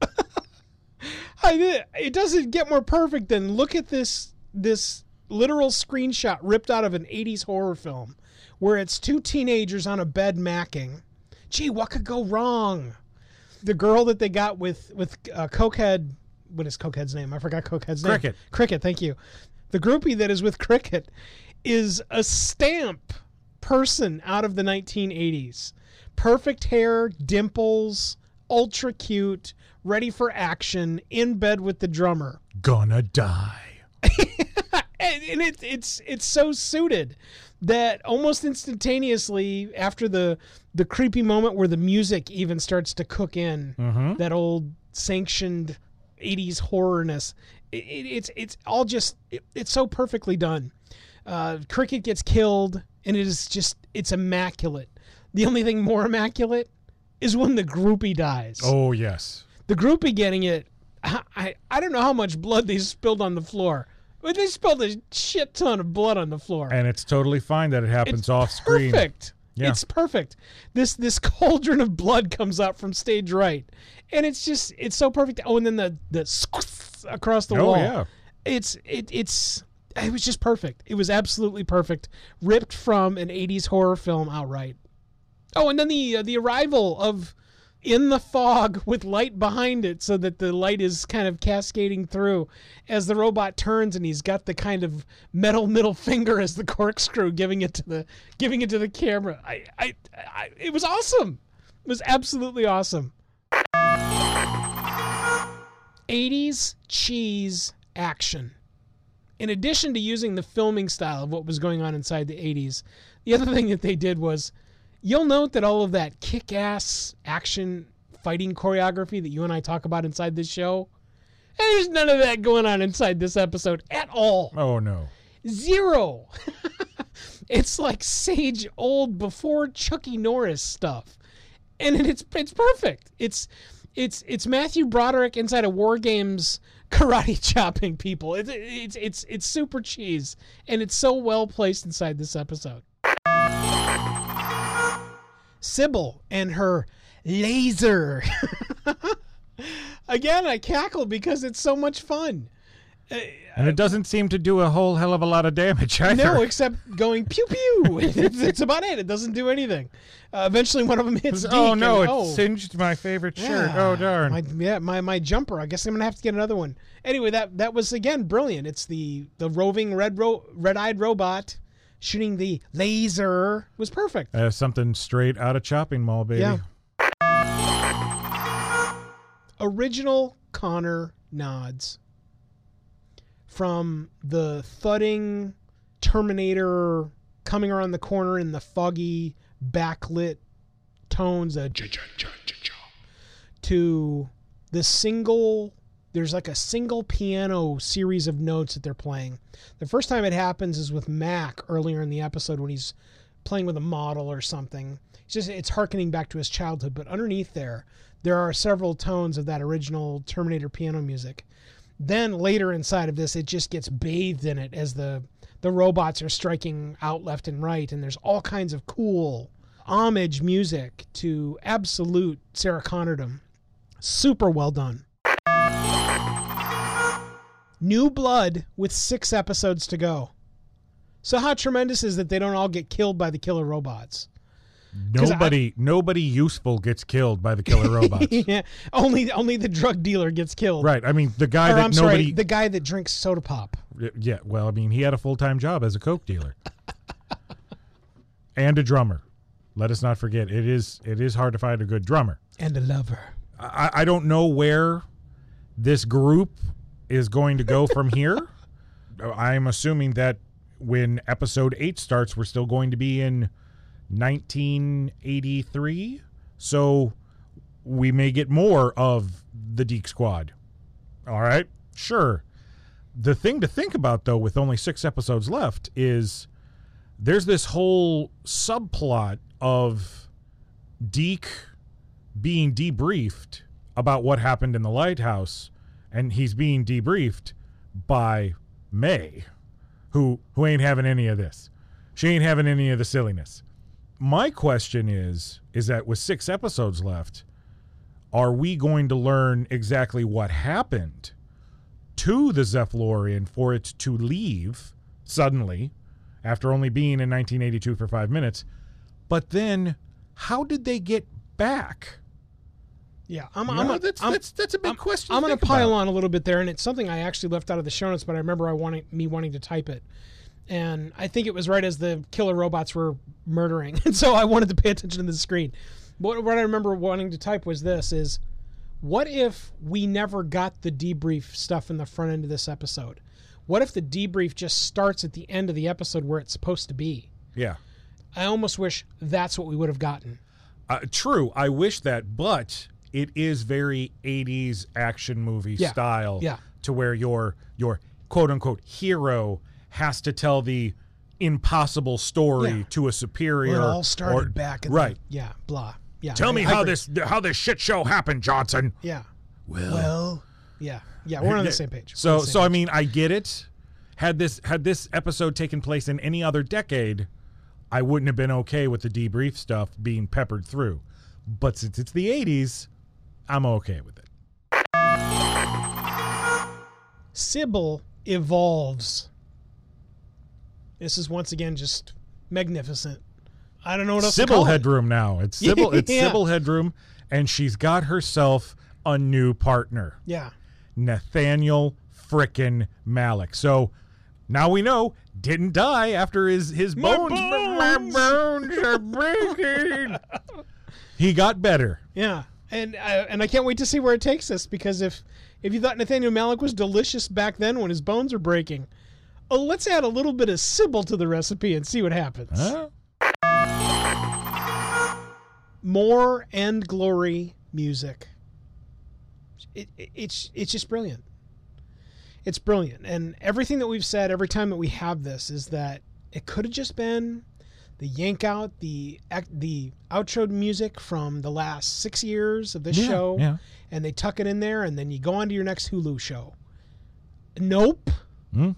C: [laughs] I, it doesn't get more perfect than look at this this literal screenshot ripped out of an 80s horror film where it's two teenagers on a bed macking. Gee, what could go wrong? The girl that they got with with uh, Cokehead, what is Cokehead's name? I forgot Cokehead's name.
D: Cricket.
C: Cricket, thank you. The groupie that is with Cricket is a stamp person out of the 1980s. Perfect hair, dimples, ultra cute, ready for action, in bed with the drummer
D: Gonna die. [laughs]
C: and, it, it's it's so suited that almost instantaneously after the the creepy moment where the music even starts to cook in that old sanctioned 80s horrorness it, it, it's it's all just it, it's so perfectly done. Uh, cricket gets killed and it is just it's immaculate. The only thing more immaculate is when the groupie dies.
D: Oh yes.
C: the groupie getting it I I don't know how much blood they spilled on the floor but they spilled a shit ton of blood on the floor
D: And it's totally fine that it happens
C: it's
D: off screen.
C: perfect
D: Yeah.
C: it's perfect this this [laughs] cauldron of blood comes out from stage right and it's just it's so perfect oh and then the the across the wall.
D: Oh,
C: wall
D: yeah.
C: it's it it's it was just perfect it was absolutely perfect ripped from an 80s horror film outright Oh, and then the uh, the arrival of in the fog with light behind it, so that the light is kind of cascading through as the robot turns, and he's got the kind of metal middle finger as the corkscrew, giving it to the giving it to the camera. I, I, I it was awesome. It was absolutely awesome. 80s cheese action in addition to using the filming style of what was going on inside the 80s, the other thing that they did was you'll note that all of that kick ass action fighting choreography that you and I talk about inside this show, there's none of that going on inside this episode at all.
D: Oh no.
C: Zero. [laughs] it's like sage old before Chucky Norris stuff. And it's it's perfect. It's it's it's Matthew Broderick inside of War Games [laughs] karate chopping people. It's it's it's it's super cheese and it's so well placed inside this episode. Sibyl and her laser. [laughs] Again, I cackle because it's so much fun.
D: And it doesn't seem to do a whole hell of a lot of damage either.
C: No, [laughs] except going pew pew. [laughs] it's, it's about it. It doesn't do anything. Uh, eventually, one of them hits.
D: oh no,
C: and,
D: it
C: oh,
D: singed my favorite shirt.
C: yeah,
D: Oh darn.
C: My, yeah, my my jumper. I guess I'm gonna have to get another one. Anyway, that that was again brilliant. It's the the roving red ro- red eyed robot shooting the laser was perfect.
D: Uh, something straight out of chopping mall, baby.
C: Yeah. Original Connor nods from the thudding Terminator coming around the corner in the foggy backlit tones of to the single there's like a single piano series of notes that they're playing. The first time it happens is with Mac earlier in the episode when he's playing with a model or something. It's just it's harkening back to his childhood, but underneath there there are several tones of that original Terminator piano music. Then later inside of this it just gets bathed in it as the the robots are striking out left and right and there's all kinds of cool homage music to absolute Sarah Connordom. Super well done. New Blood with six episodes to go. So how tremendous is that they don't all get killed by the killer robots? 'Cause I-
D: Nobody, nobody useful gets killed by the killer [laughs] robots.
C: yeah, only only the drug dealer gets killed.
D: right. I mean, the guy
C: Or
D: that
C: I'm
D: nobody.
C: sorry, the guy that drinks soda pop.
D: yeah. Well, I mean, he had a full time job as a coke dealer and a drummer. Let us not forget, it is it is hard to find a good drummer.
C: And a lover.
D: I, I don't know where this group is going to go from here. [laughs] I'm assuming that when episode 8 starts, we're still going to be in 1983. So we may get more of the Deke Squad. All right, sure. The thing to think about, though, with only six episodes left, is there's this whole subplot of Deke being debriefed about what happened in the lighthouse, and he's being debriefed by May, who who ain't having any of this. She ain't having any of the silliness. My question is is that with 6 episodes left, are we going to learn exactly what happened to the Zephlorian for it to leave suddenly after only being in 1982 for 5 minutes? But then how did they get back?
C: Yeah, I'm.
D: You
C: I'm, a-
D: that's,
C: I'm-
D: that's that's a big
C: I'm,
D: question.
C: I'm going to pile
D: about.
C: on a little bit there, and it's something I actually left out of the show notes, but I remember I wanting me wanting to type it, and I think it was right as the killer robots were murdering, [laughs] and so I wanted to pay attention to the screen. What, what I remember wanting to type was this: is what if we never got the debrief stuff in the front end of this episode? What if the debrief just starts at the end of the episode where it's supposed to be?
D: Yeah.
C: I almost wish that's what we would have gotten.
D: Uh, true. I wish that, but it is very 80s action movie
C: Yeah.
D: style.
C: Yeah.
D: To where your your quote unquote hero has to tell the impossible story
C: Yeah.
D: to a superior.
C: Well, it all started
D: or-
C: back in
D: right.
C: The, yeah, blah. Yeah.
D: Tell
C: I-
D: me
C: I
D: how
C: agree.
D: this how this shit show happened, Johnson.
C: Yeah.
D: Well,
C: Well, yeah, yeah, we're on the [laughs] same page.
D: So
C: same
D: so I mean I get it. Had this had this episode taken place in any other decade, I wouldn't have been okay with the debrief stuff being peppered through. But since it's the 80s, I'm okay with it.
C: Sibyl evolves. This is once again just magnificent. I don't know what else to
D: Sibyl
C: call it.
D: Headroom now. It's Sibyl [laughs] it's
C: Yeah.
D: Sibyl Headroom and she's got herself a new partner.
C: Yeah,
D: Nathaniel frickin' Malik. So now we know didn't die after his his
C: My
D: bones.
C: bones!
D: My bones are breaking. he got better.
C: yeah, and uh, and I can't wait to see where it takes us because if if you thought Nathaniel Malik was delicious back then when his bones are breaking, oh, let's add a little bit of Sibyl to the recipe and see what happens.
D: Huh?
C: more and glory music. It, it, it's it's just brilliant. It's brilliant, and everything that we've said every time that we have this is that it could have just been the yank out the the outro music from the last six years of this
D: Yeah,
C: show,
D: yeah.
C: and they tuck it in there, and then you go on to your next Hulu show. Nope
D: Hmm?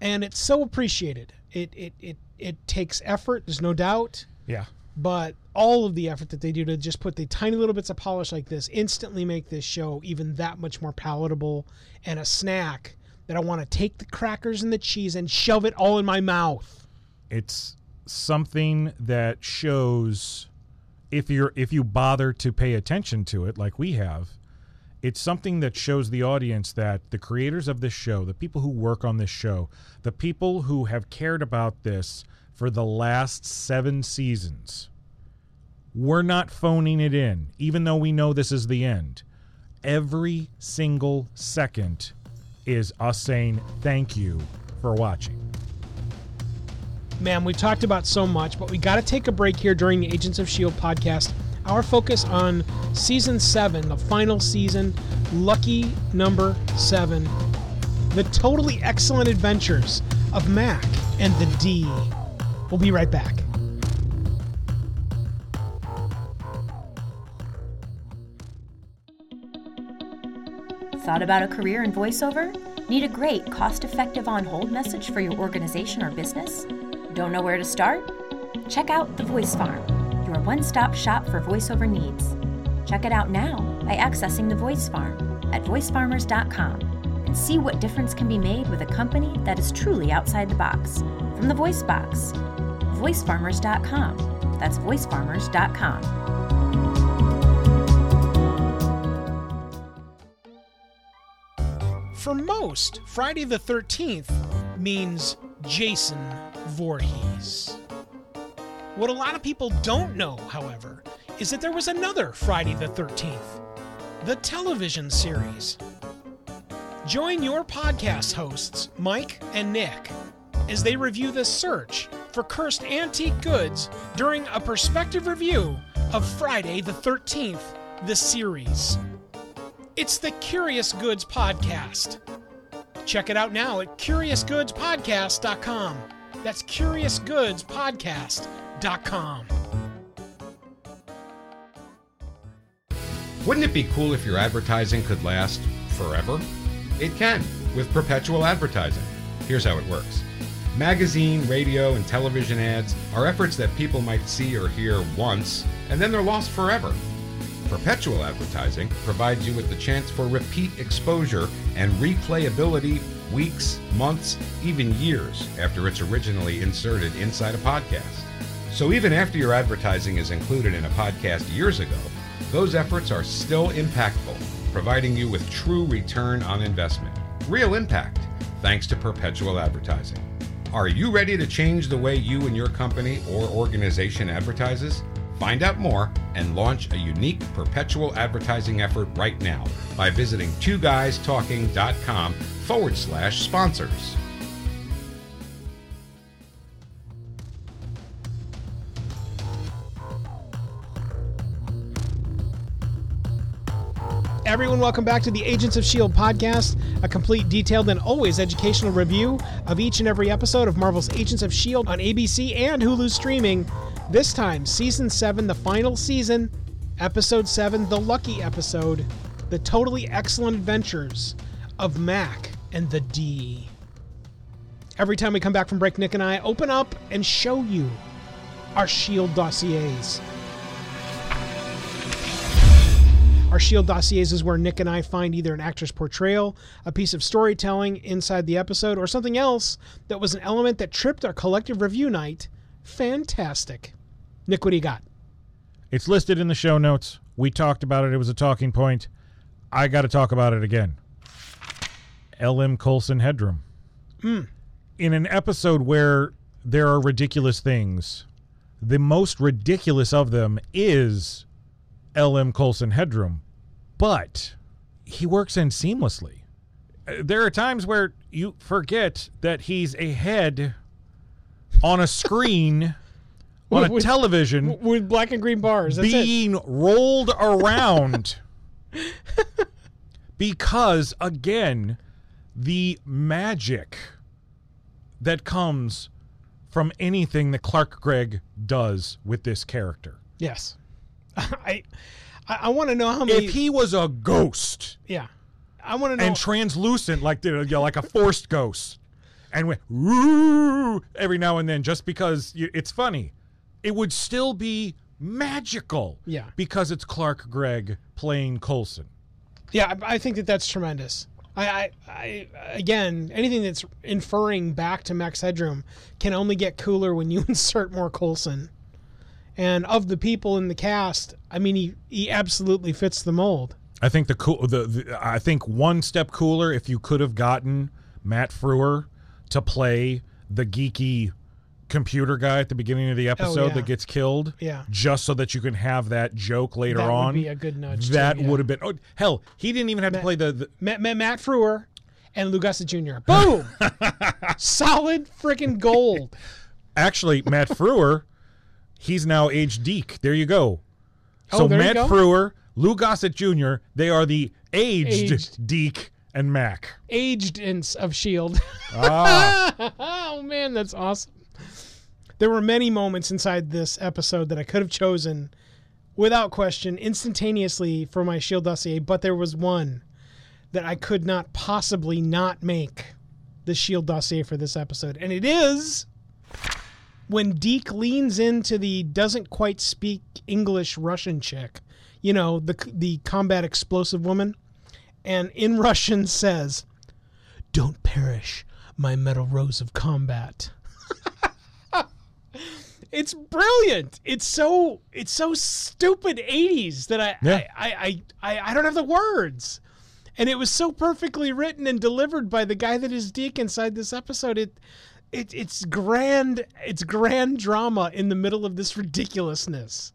C: and it's so appreciated. It it it it takes effort. There's no doubt,
D: Yeah.
C: but all of the effort that they do to just put the tiny little bits of polish like this instantly make this show even that much more palatable and a snack that I want to take the crackers and the cheese and shove it all in my mouth.
D: It's something that shows if you're if you bother to pay attention to it like we have it's something that shows the audience that the creators of this show the people who work on this show the people who have cared about this for the last 7 seasons we're not phoning it in even though we know this is the end. Every single second is us saying thank you for watching
C: Man, we've talked about so much, but we got to take a break here during the Agents of S.H.I.E.L.D. Podcast. Our focus on season seven, the final season, lucky number seven, the totally excellent adventures of Mac and the D. We'll be right back.
F: Thought about a career in voiceover? Need a great, cost effective on hold message for your organization or business? Don't know where to start? Check out The Voice Farm, your one stop shop for voiceover needs. Check it out now by accessing The Voice Farm at voicefarmers.com and see what difference can be made with a company that is truly outside the box. From the Voice Box, voicefarmers.com. That's voicefarmers.com.
C: For most, Friday the 13th means Jason Voorhees. What a lot of people don't know, however, is that there was another Friday the 13th, the television series. Join your podcast hosts, Mike and Nick, as they review the search for cursed antique goods during a perspective review of Friday the 13th, the series. It's the Curious Goods Podcast. Check it out now at CuriousGoodsPodcast.com. That's CuriousGoodsPodcast.com.
E: Wouldn't it be cool if your advertising could last forever? It can with perpetual advertising. Here's how it works magazine, radio, and television ads are efforts that people might see or hear once, and then they're lost forever. Perpetual advertising provides you with the chance for repeat exposure and replayability weeks, months, even years after it's originally inserted inside a podcast. So even after your advertising is included in a podcast years ago, those efforts are still impactful, providing you with true return on investment. Real impact, thanks to perpetual advertising. Are you ready to change the way you and your company or organization advertises? Find out more and launch a unique perpetual advertising effort right now by visiting twoguystalking.com forward slash sponsors.
C: Everyone, welcome back to the Agents of S.H.I.E.L.D. podcast, a complete, detailed, and always educational review of each and every episode of Marvel's Agents of S.H.I.E.L.D. on ABC and Hulu streaming. This time, season 7, the final season, episode 7, the lucky episode, the totally excellent adventures of Mac and the D. Every time we come back from break, Nick and I open up and show you our S.H.I.E.L.D. dossiers. Our Shield dossiers is where Nick and I find either an actor's portrayal, a piece of storytelling inside the episode, or something else that was an element that tripped our collective review night. Fantastic. Nick, what do you got?
D: It's listed in the show notes. We talked about it. It was a talking point. I got to talk about it again. L.M. Coulson Headroom. Hmm. In an episode where there are ridiculous things, the most ridiculous of them is L.M. Coulson Headroom, but he works in seamlessly. Uh, There are times where you forget that he's a head on a screen [laughs] on a
C: With-
D: television
C: With black and green bars. That's it.
D: being rolled around [laughs] because again the magic that comes from anything that Clark Gregg does with this character.
C: Yes. [laughs] I I, I want to know how many.
D: If he was a ghost
C: yeah. I want to know.
D: and translucent like you know, like a forced ghost and went "Woo," every now and then just because you, it's funny, it would still be magical.
C: Yeah.
D: Because it's Clark Gregg playing Coulson.
C: Yeah, I, I think that that's tremendous. I, I, I, again, anything that's inferring back to Max Headroom can only get cooler when you [laughs] insert more Coulson. And of the people in the cast, I mean, he, he absolutely fits the mold.
D: I think the cool the, the I think one step cooler if you could have gotten Matt Frewer to play the geeky computer guy at the beginning of the oh, episode
C: Oh, yeah.
D: that gets killed.
C: Yeah.
D: Just so that you can have that joke later on.
C: That would be a good nudge, too,
D: That
C: yeah.
D: would have been oh hell, he didn't even have to play the, the
C: Matt, Matt, Matt Frewer and Lou Gossett Jr. Boom! [laughs] Solid freaking gold.
D: actually Matt Frewer, he's now aged Deke. There you go. So
C: Oh, there you
D: Matt
C: go.
D: Frewer, Lou Gossett Jr., they are the aged,
C: Aged.
D: Deke and Mac.
C: Aged ins of S.H.I.E.L.D.
D: Ah, [laughs]
C: oh man, that's awesome. There were many moments inside this episode that I could have chosen without question instantaneously for my shield dossier, but there was one that I could not possibly not make the shield dossier for this episode. And it is when Deke leans into the doesn't quite speak English Russian chick, you know, the the combat explosive woman, and in [laughs] Russian says, "Don't perish, my metal rose of combat." [laughs] it's brilliant. It's so it's so stupid 80s that I
D: Yeah.
C: I, I, I I don't have the words. And it was so perfectly written and delivered by the guy that is Deke inside this episode. It it it's grand it's grand drama in the middle of this ridiculousness.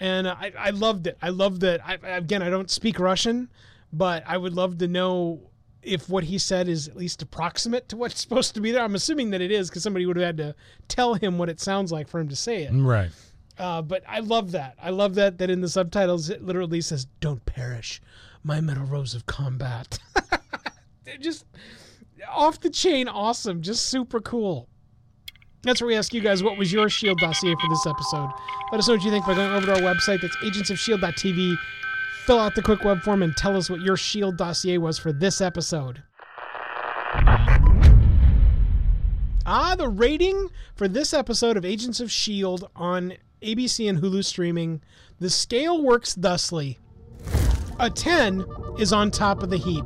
C: And I, I loved it. I loved that. I, again, I don't speak Russian, but I would love to know if what he said is at least approximate to what's [laughs] supposed to be there. I'm assuming that it is because somebody would have had to tell him what it sounds like for him to say it.
D: Right.
C: Uh, but I love that. I love that that in the subtitles it literally says, "Don't perish, my metal rose of combat." [laughs] They're just off the chain, awesome, just super cool. That's where we ask you guys what was your Shield dossier for this episode. Let us know what you think by going over to our website. That's agentsofshield.tv. Fill out the quick web form and tell us what your Shield dossier was for this episode. Ah, the rating for this episode of Agents of S.H.I.E.L.D. on ABC and Hulu streaming. The scale works thusly a 10 is on top of the heap,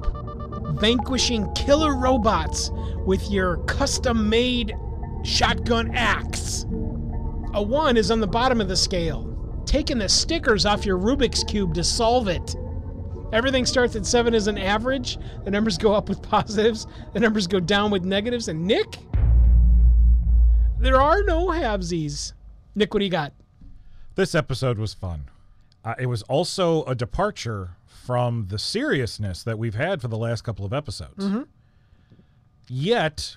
C: vanquishing killer robots with your custom made shotgun axe. A 1 is on the bottom of the scale, taking the stickers off your Rubik's Cube to solve it. Everything starts at 7 as an average. The numbers go up with [laughs] positives, the numbers go down with negatives. And Nick? There are no halvesies. Nick, what do you got?
D: This episode was fun. Uh, it was also a departure from the seriousness that we've had for the last couple of episodes. Mm-hmm. Yet,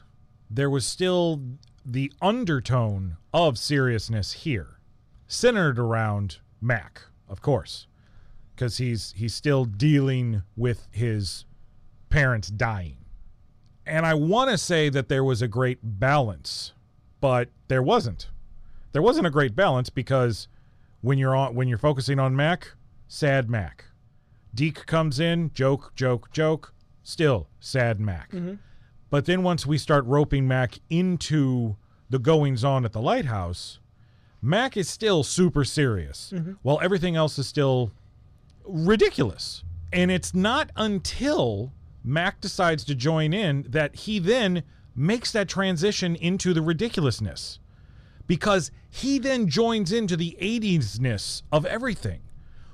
D: there was still the undertone of seriousness here, centered around Mac, of course, because he's he's still dealing with his parents dying. And I want to say that there was a great balance, but there wasn't. There wasn't a great balance because when you're on when you're focusing on Mac, sad Mac. Deke comes in, joke, joke, joke, still sad Mac. Mm-hmm. But then once we start roping Mac into the goings on at the lighthouse, Mac is still super serious, mm-hmm. while everything else is still ridiculous. And it's not until Mac decides to join in that he then makes that transition into the ridiculousness because he then joins into the 80s-ness of everything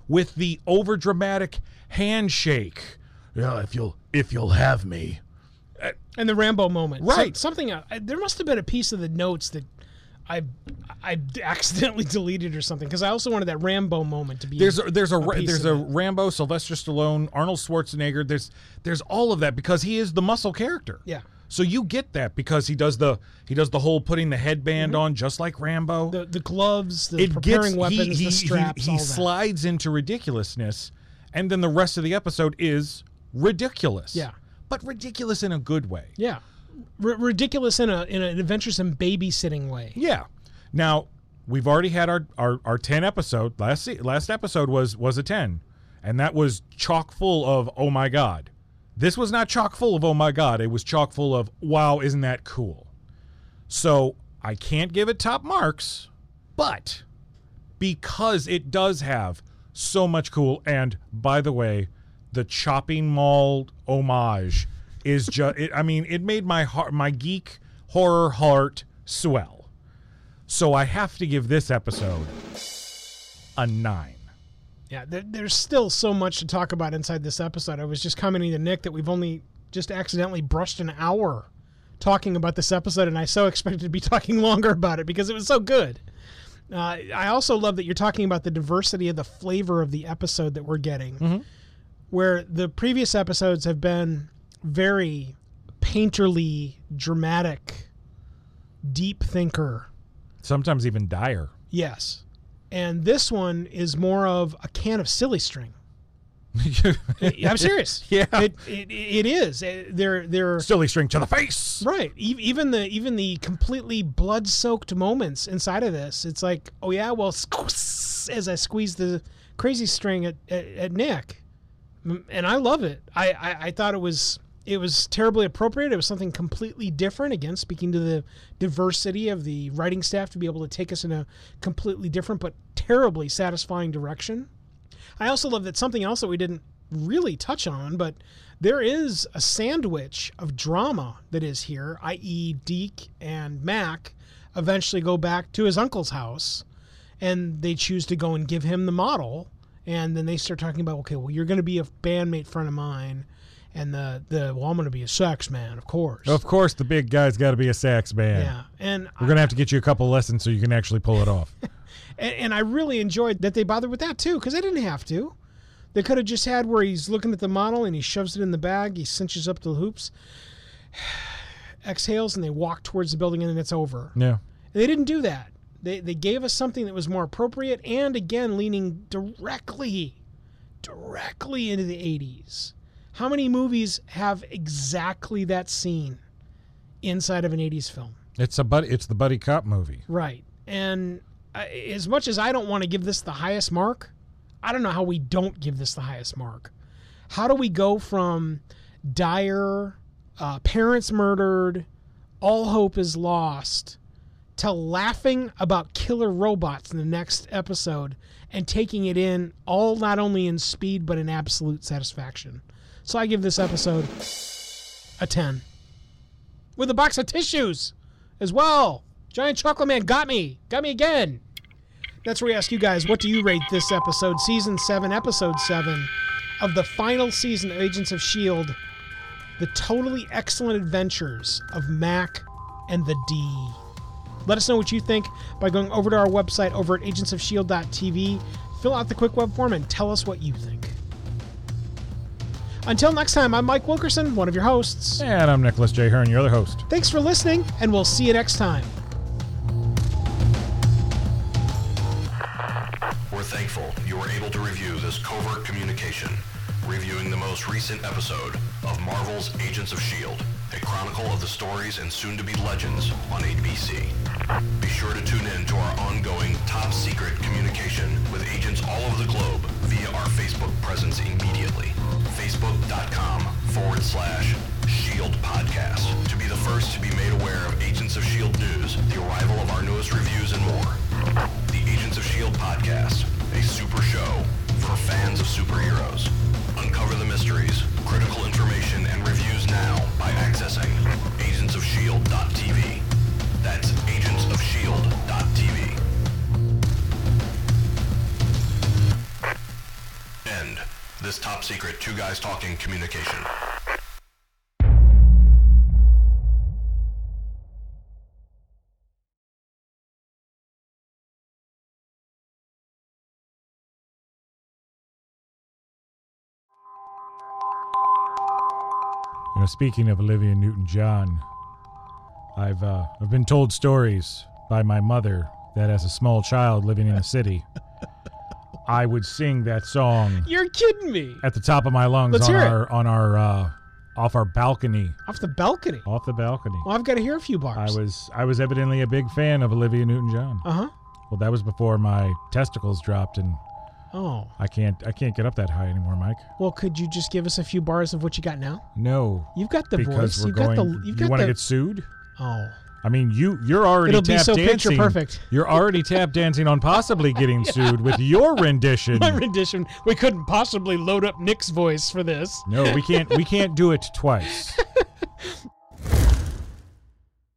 D: with the overdramatic handshake. Yeah, if you'll if you'll have me.
C: And the Rambo moment,
D: Right.
C: Some- something. uh, there must have been a piece of the notes that I I accidentally [laughs] deleted or something because I also wanted that Rambo moment to be.
D: There's a, there's a,
C: piece
D: there's a. Rambo, Sylvester Stallone, Arnold Schwarzenegger. There's there's all of that because he is the muscle character.
C: Yeah.
D: So you get that because he does the he does the whole putting the headband on just like Rambo.
C: Mm-hmm. the the gloves, the
D: it
C: preparing
D: gets
C: weapons,
D: he, he,
C: the straps,
D: he, he slides into ridiculousness, and then the rest of the episode is ridiculous.
C: Yeah.
D: but ridiculous in a good way.
C: Yeah, R- ridiculous in a in an adventuresome babysitting way.
D: Yeah. Now we've already had our our, our ten episode last last episode was was a ten, and that was chock full of oh my god. This was not chock full of oh my god. It was chock full of wow, isn't that cool? So I can't give it top marks, but because it does have so much cool, and by the way, the chopping mall homage is just. [laughs] I mean, it made my heart, my geek horror heart swell. So I have to give this episode a nine.
C: Yeah, there, there's still so much to talk about inside this episode. I was just commenting to Nick that we've only just accidentally brushed an hour talking about this episode, and I so expected to be [laughs] talking longer about it because it was so good. Uh, I also love that you're talking about the diversity of the flavor of the episode that we're getting, where the previous episodes have been very painterly, dramatic, deep thinker.
D: Sometimes even dire.
C: Yes. And this one is more of a can of silly string. [laughs] I'm serious.
D: Yeah.
C: It, it, it is. Uh, They're they're
D: Silly string to the face.
C: right. Even the even the completely blood soaked moments inside of this. It's like, oh yeah, well, as I squeeze the crazy string at, at, at Nick, and I love it. I, I I thought it was it was terribly appropriate. It was something completely different. Again, speaking to the diversity of the writing staff to be able to take us in a completely different but terribly satisfying direction. I also love that something else that we didn't really touch on, but there is a sandwich of drama that is here, i.e., Deke and Mac eventually go back to his uncle's house and they choose to go and give him the model. And then they start talking about, okay, well, you're going to be a bandmate friend of mine. And the, the well, I'm going to be a sax man, of course.
D: Of course, the big guy's got to be a sax man.
C: yeah. And
D: We're gonna have to get you a couple lessons so you can actually pull it off. [laughs]
C: and, and I really enjoyed that they bothered with that too, because they didn't have to. They could have just had where he's looking at the model and he shoves it in the bag, he cinches up the hoops, [sighs] exhales, and they walk towards the building and then it's over.
D: Yeah.
C: And they didn't do that. They, they gave us something that was more appropriate and again leaning directly, directly into the 80s. How many movies have exactly that scene inside of an 80s film?
D: It's a buddy. It's the buddy cop movie.
C: Right. And as much as I don't want to give this the highest mark, I don't know how we don't give this the highest mark. How do we go from dire, uh, parents murdered, all hope is lost, to laughing about killer robots in the next episode and taking it in all not only in speed but in absolute satisfaction? So I give this episode a 10. With a box of tissues as well. Giant Chocolate Man got me. Got me again. That's where we ask you guys, what do you rate this episode, season 7, episode 7 of the final season of Agents of S.H.I.E.L.D., the totally excellent adventures of Mac and the D. Let us know what you think by going over to our website over at agentsofshield.tv. Fill out the quick web form and tell us what you think. Until next time, I'm Mike Wilkerson, one of your hosts.
D: And I'm Nicholas J. Hearn, your other host.
C: Thanks for listening, and we'll see you next time.
B: We're thankful you were able to review this covert communication, reviewing the most recent episode of Marvel's Agents of S.H.I.E.L.D., a chronicle of the stories and soon-to-be legends on ABC. Be sure to tune in to our ongoing top-secret communication with agents all over the globe via our Facebook presence immediately. Facebook.com forward slash Shield Podcast to be the first to be made aware of Agents of S.H.I.E.L.D. news, the arrival of our newest reviews, and more. The Agents of S.H.I.E.L.D. Podcast, a super show for fans of superheroes. Uncover the mysteries, critical information, and reviews now by accessing agents of agentsofshield.tv. That's agents of agentsofshield.tv. this top secret two guys talking communication.
D: You know, speaking of Olivia Newton-John, I've uh, I've been told stories by my mother that as a small child living in a city, I would sing that song
C: You're kidding me.
D: at the top of my lungs
C: Let's
D: on
C: hear it.
D: our on our uh, off our balcony,
C: Off the balcony.
D: off the balcony.
C: Well, I've got to hear a few bars.
D: I was I was evidently a big fan of Olivia Newton-John.
C: Uh huh.
D: Well, that was before my testicles dropped, and
C: Oh.
D: I can't I can't get up that high anymore, Mike.
C: Well, could you just give us a few bars of what you got now?
D: No,
C: You've got the
D: because
C: voice.
D: we're
C: You've
D: going.
C: got the. You've
D: you
C: got
D: want to
C: the.
D: get sued?
C: oh.
D: I mean, you you're already
C: It'll be
D: tap
C: so picture
D: dancing.
C: perfect.
D: You're already tap dancing on possibly getting [laughs] sued with your rendition.
C: My rendition. We couldn't possibly load up Nick's voice for this.
D: No, we can't. We can't do it twice. [laughs]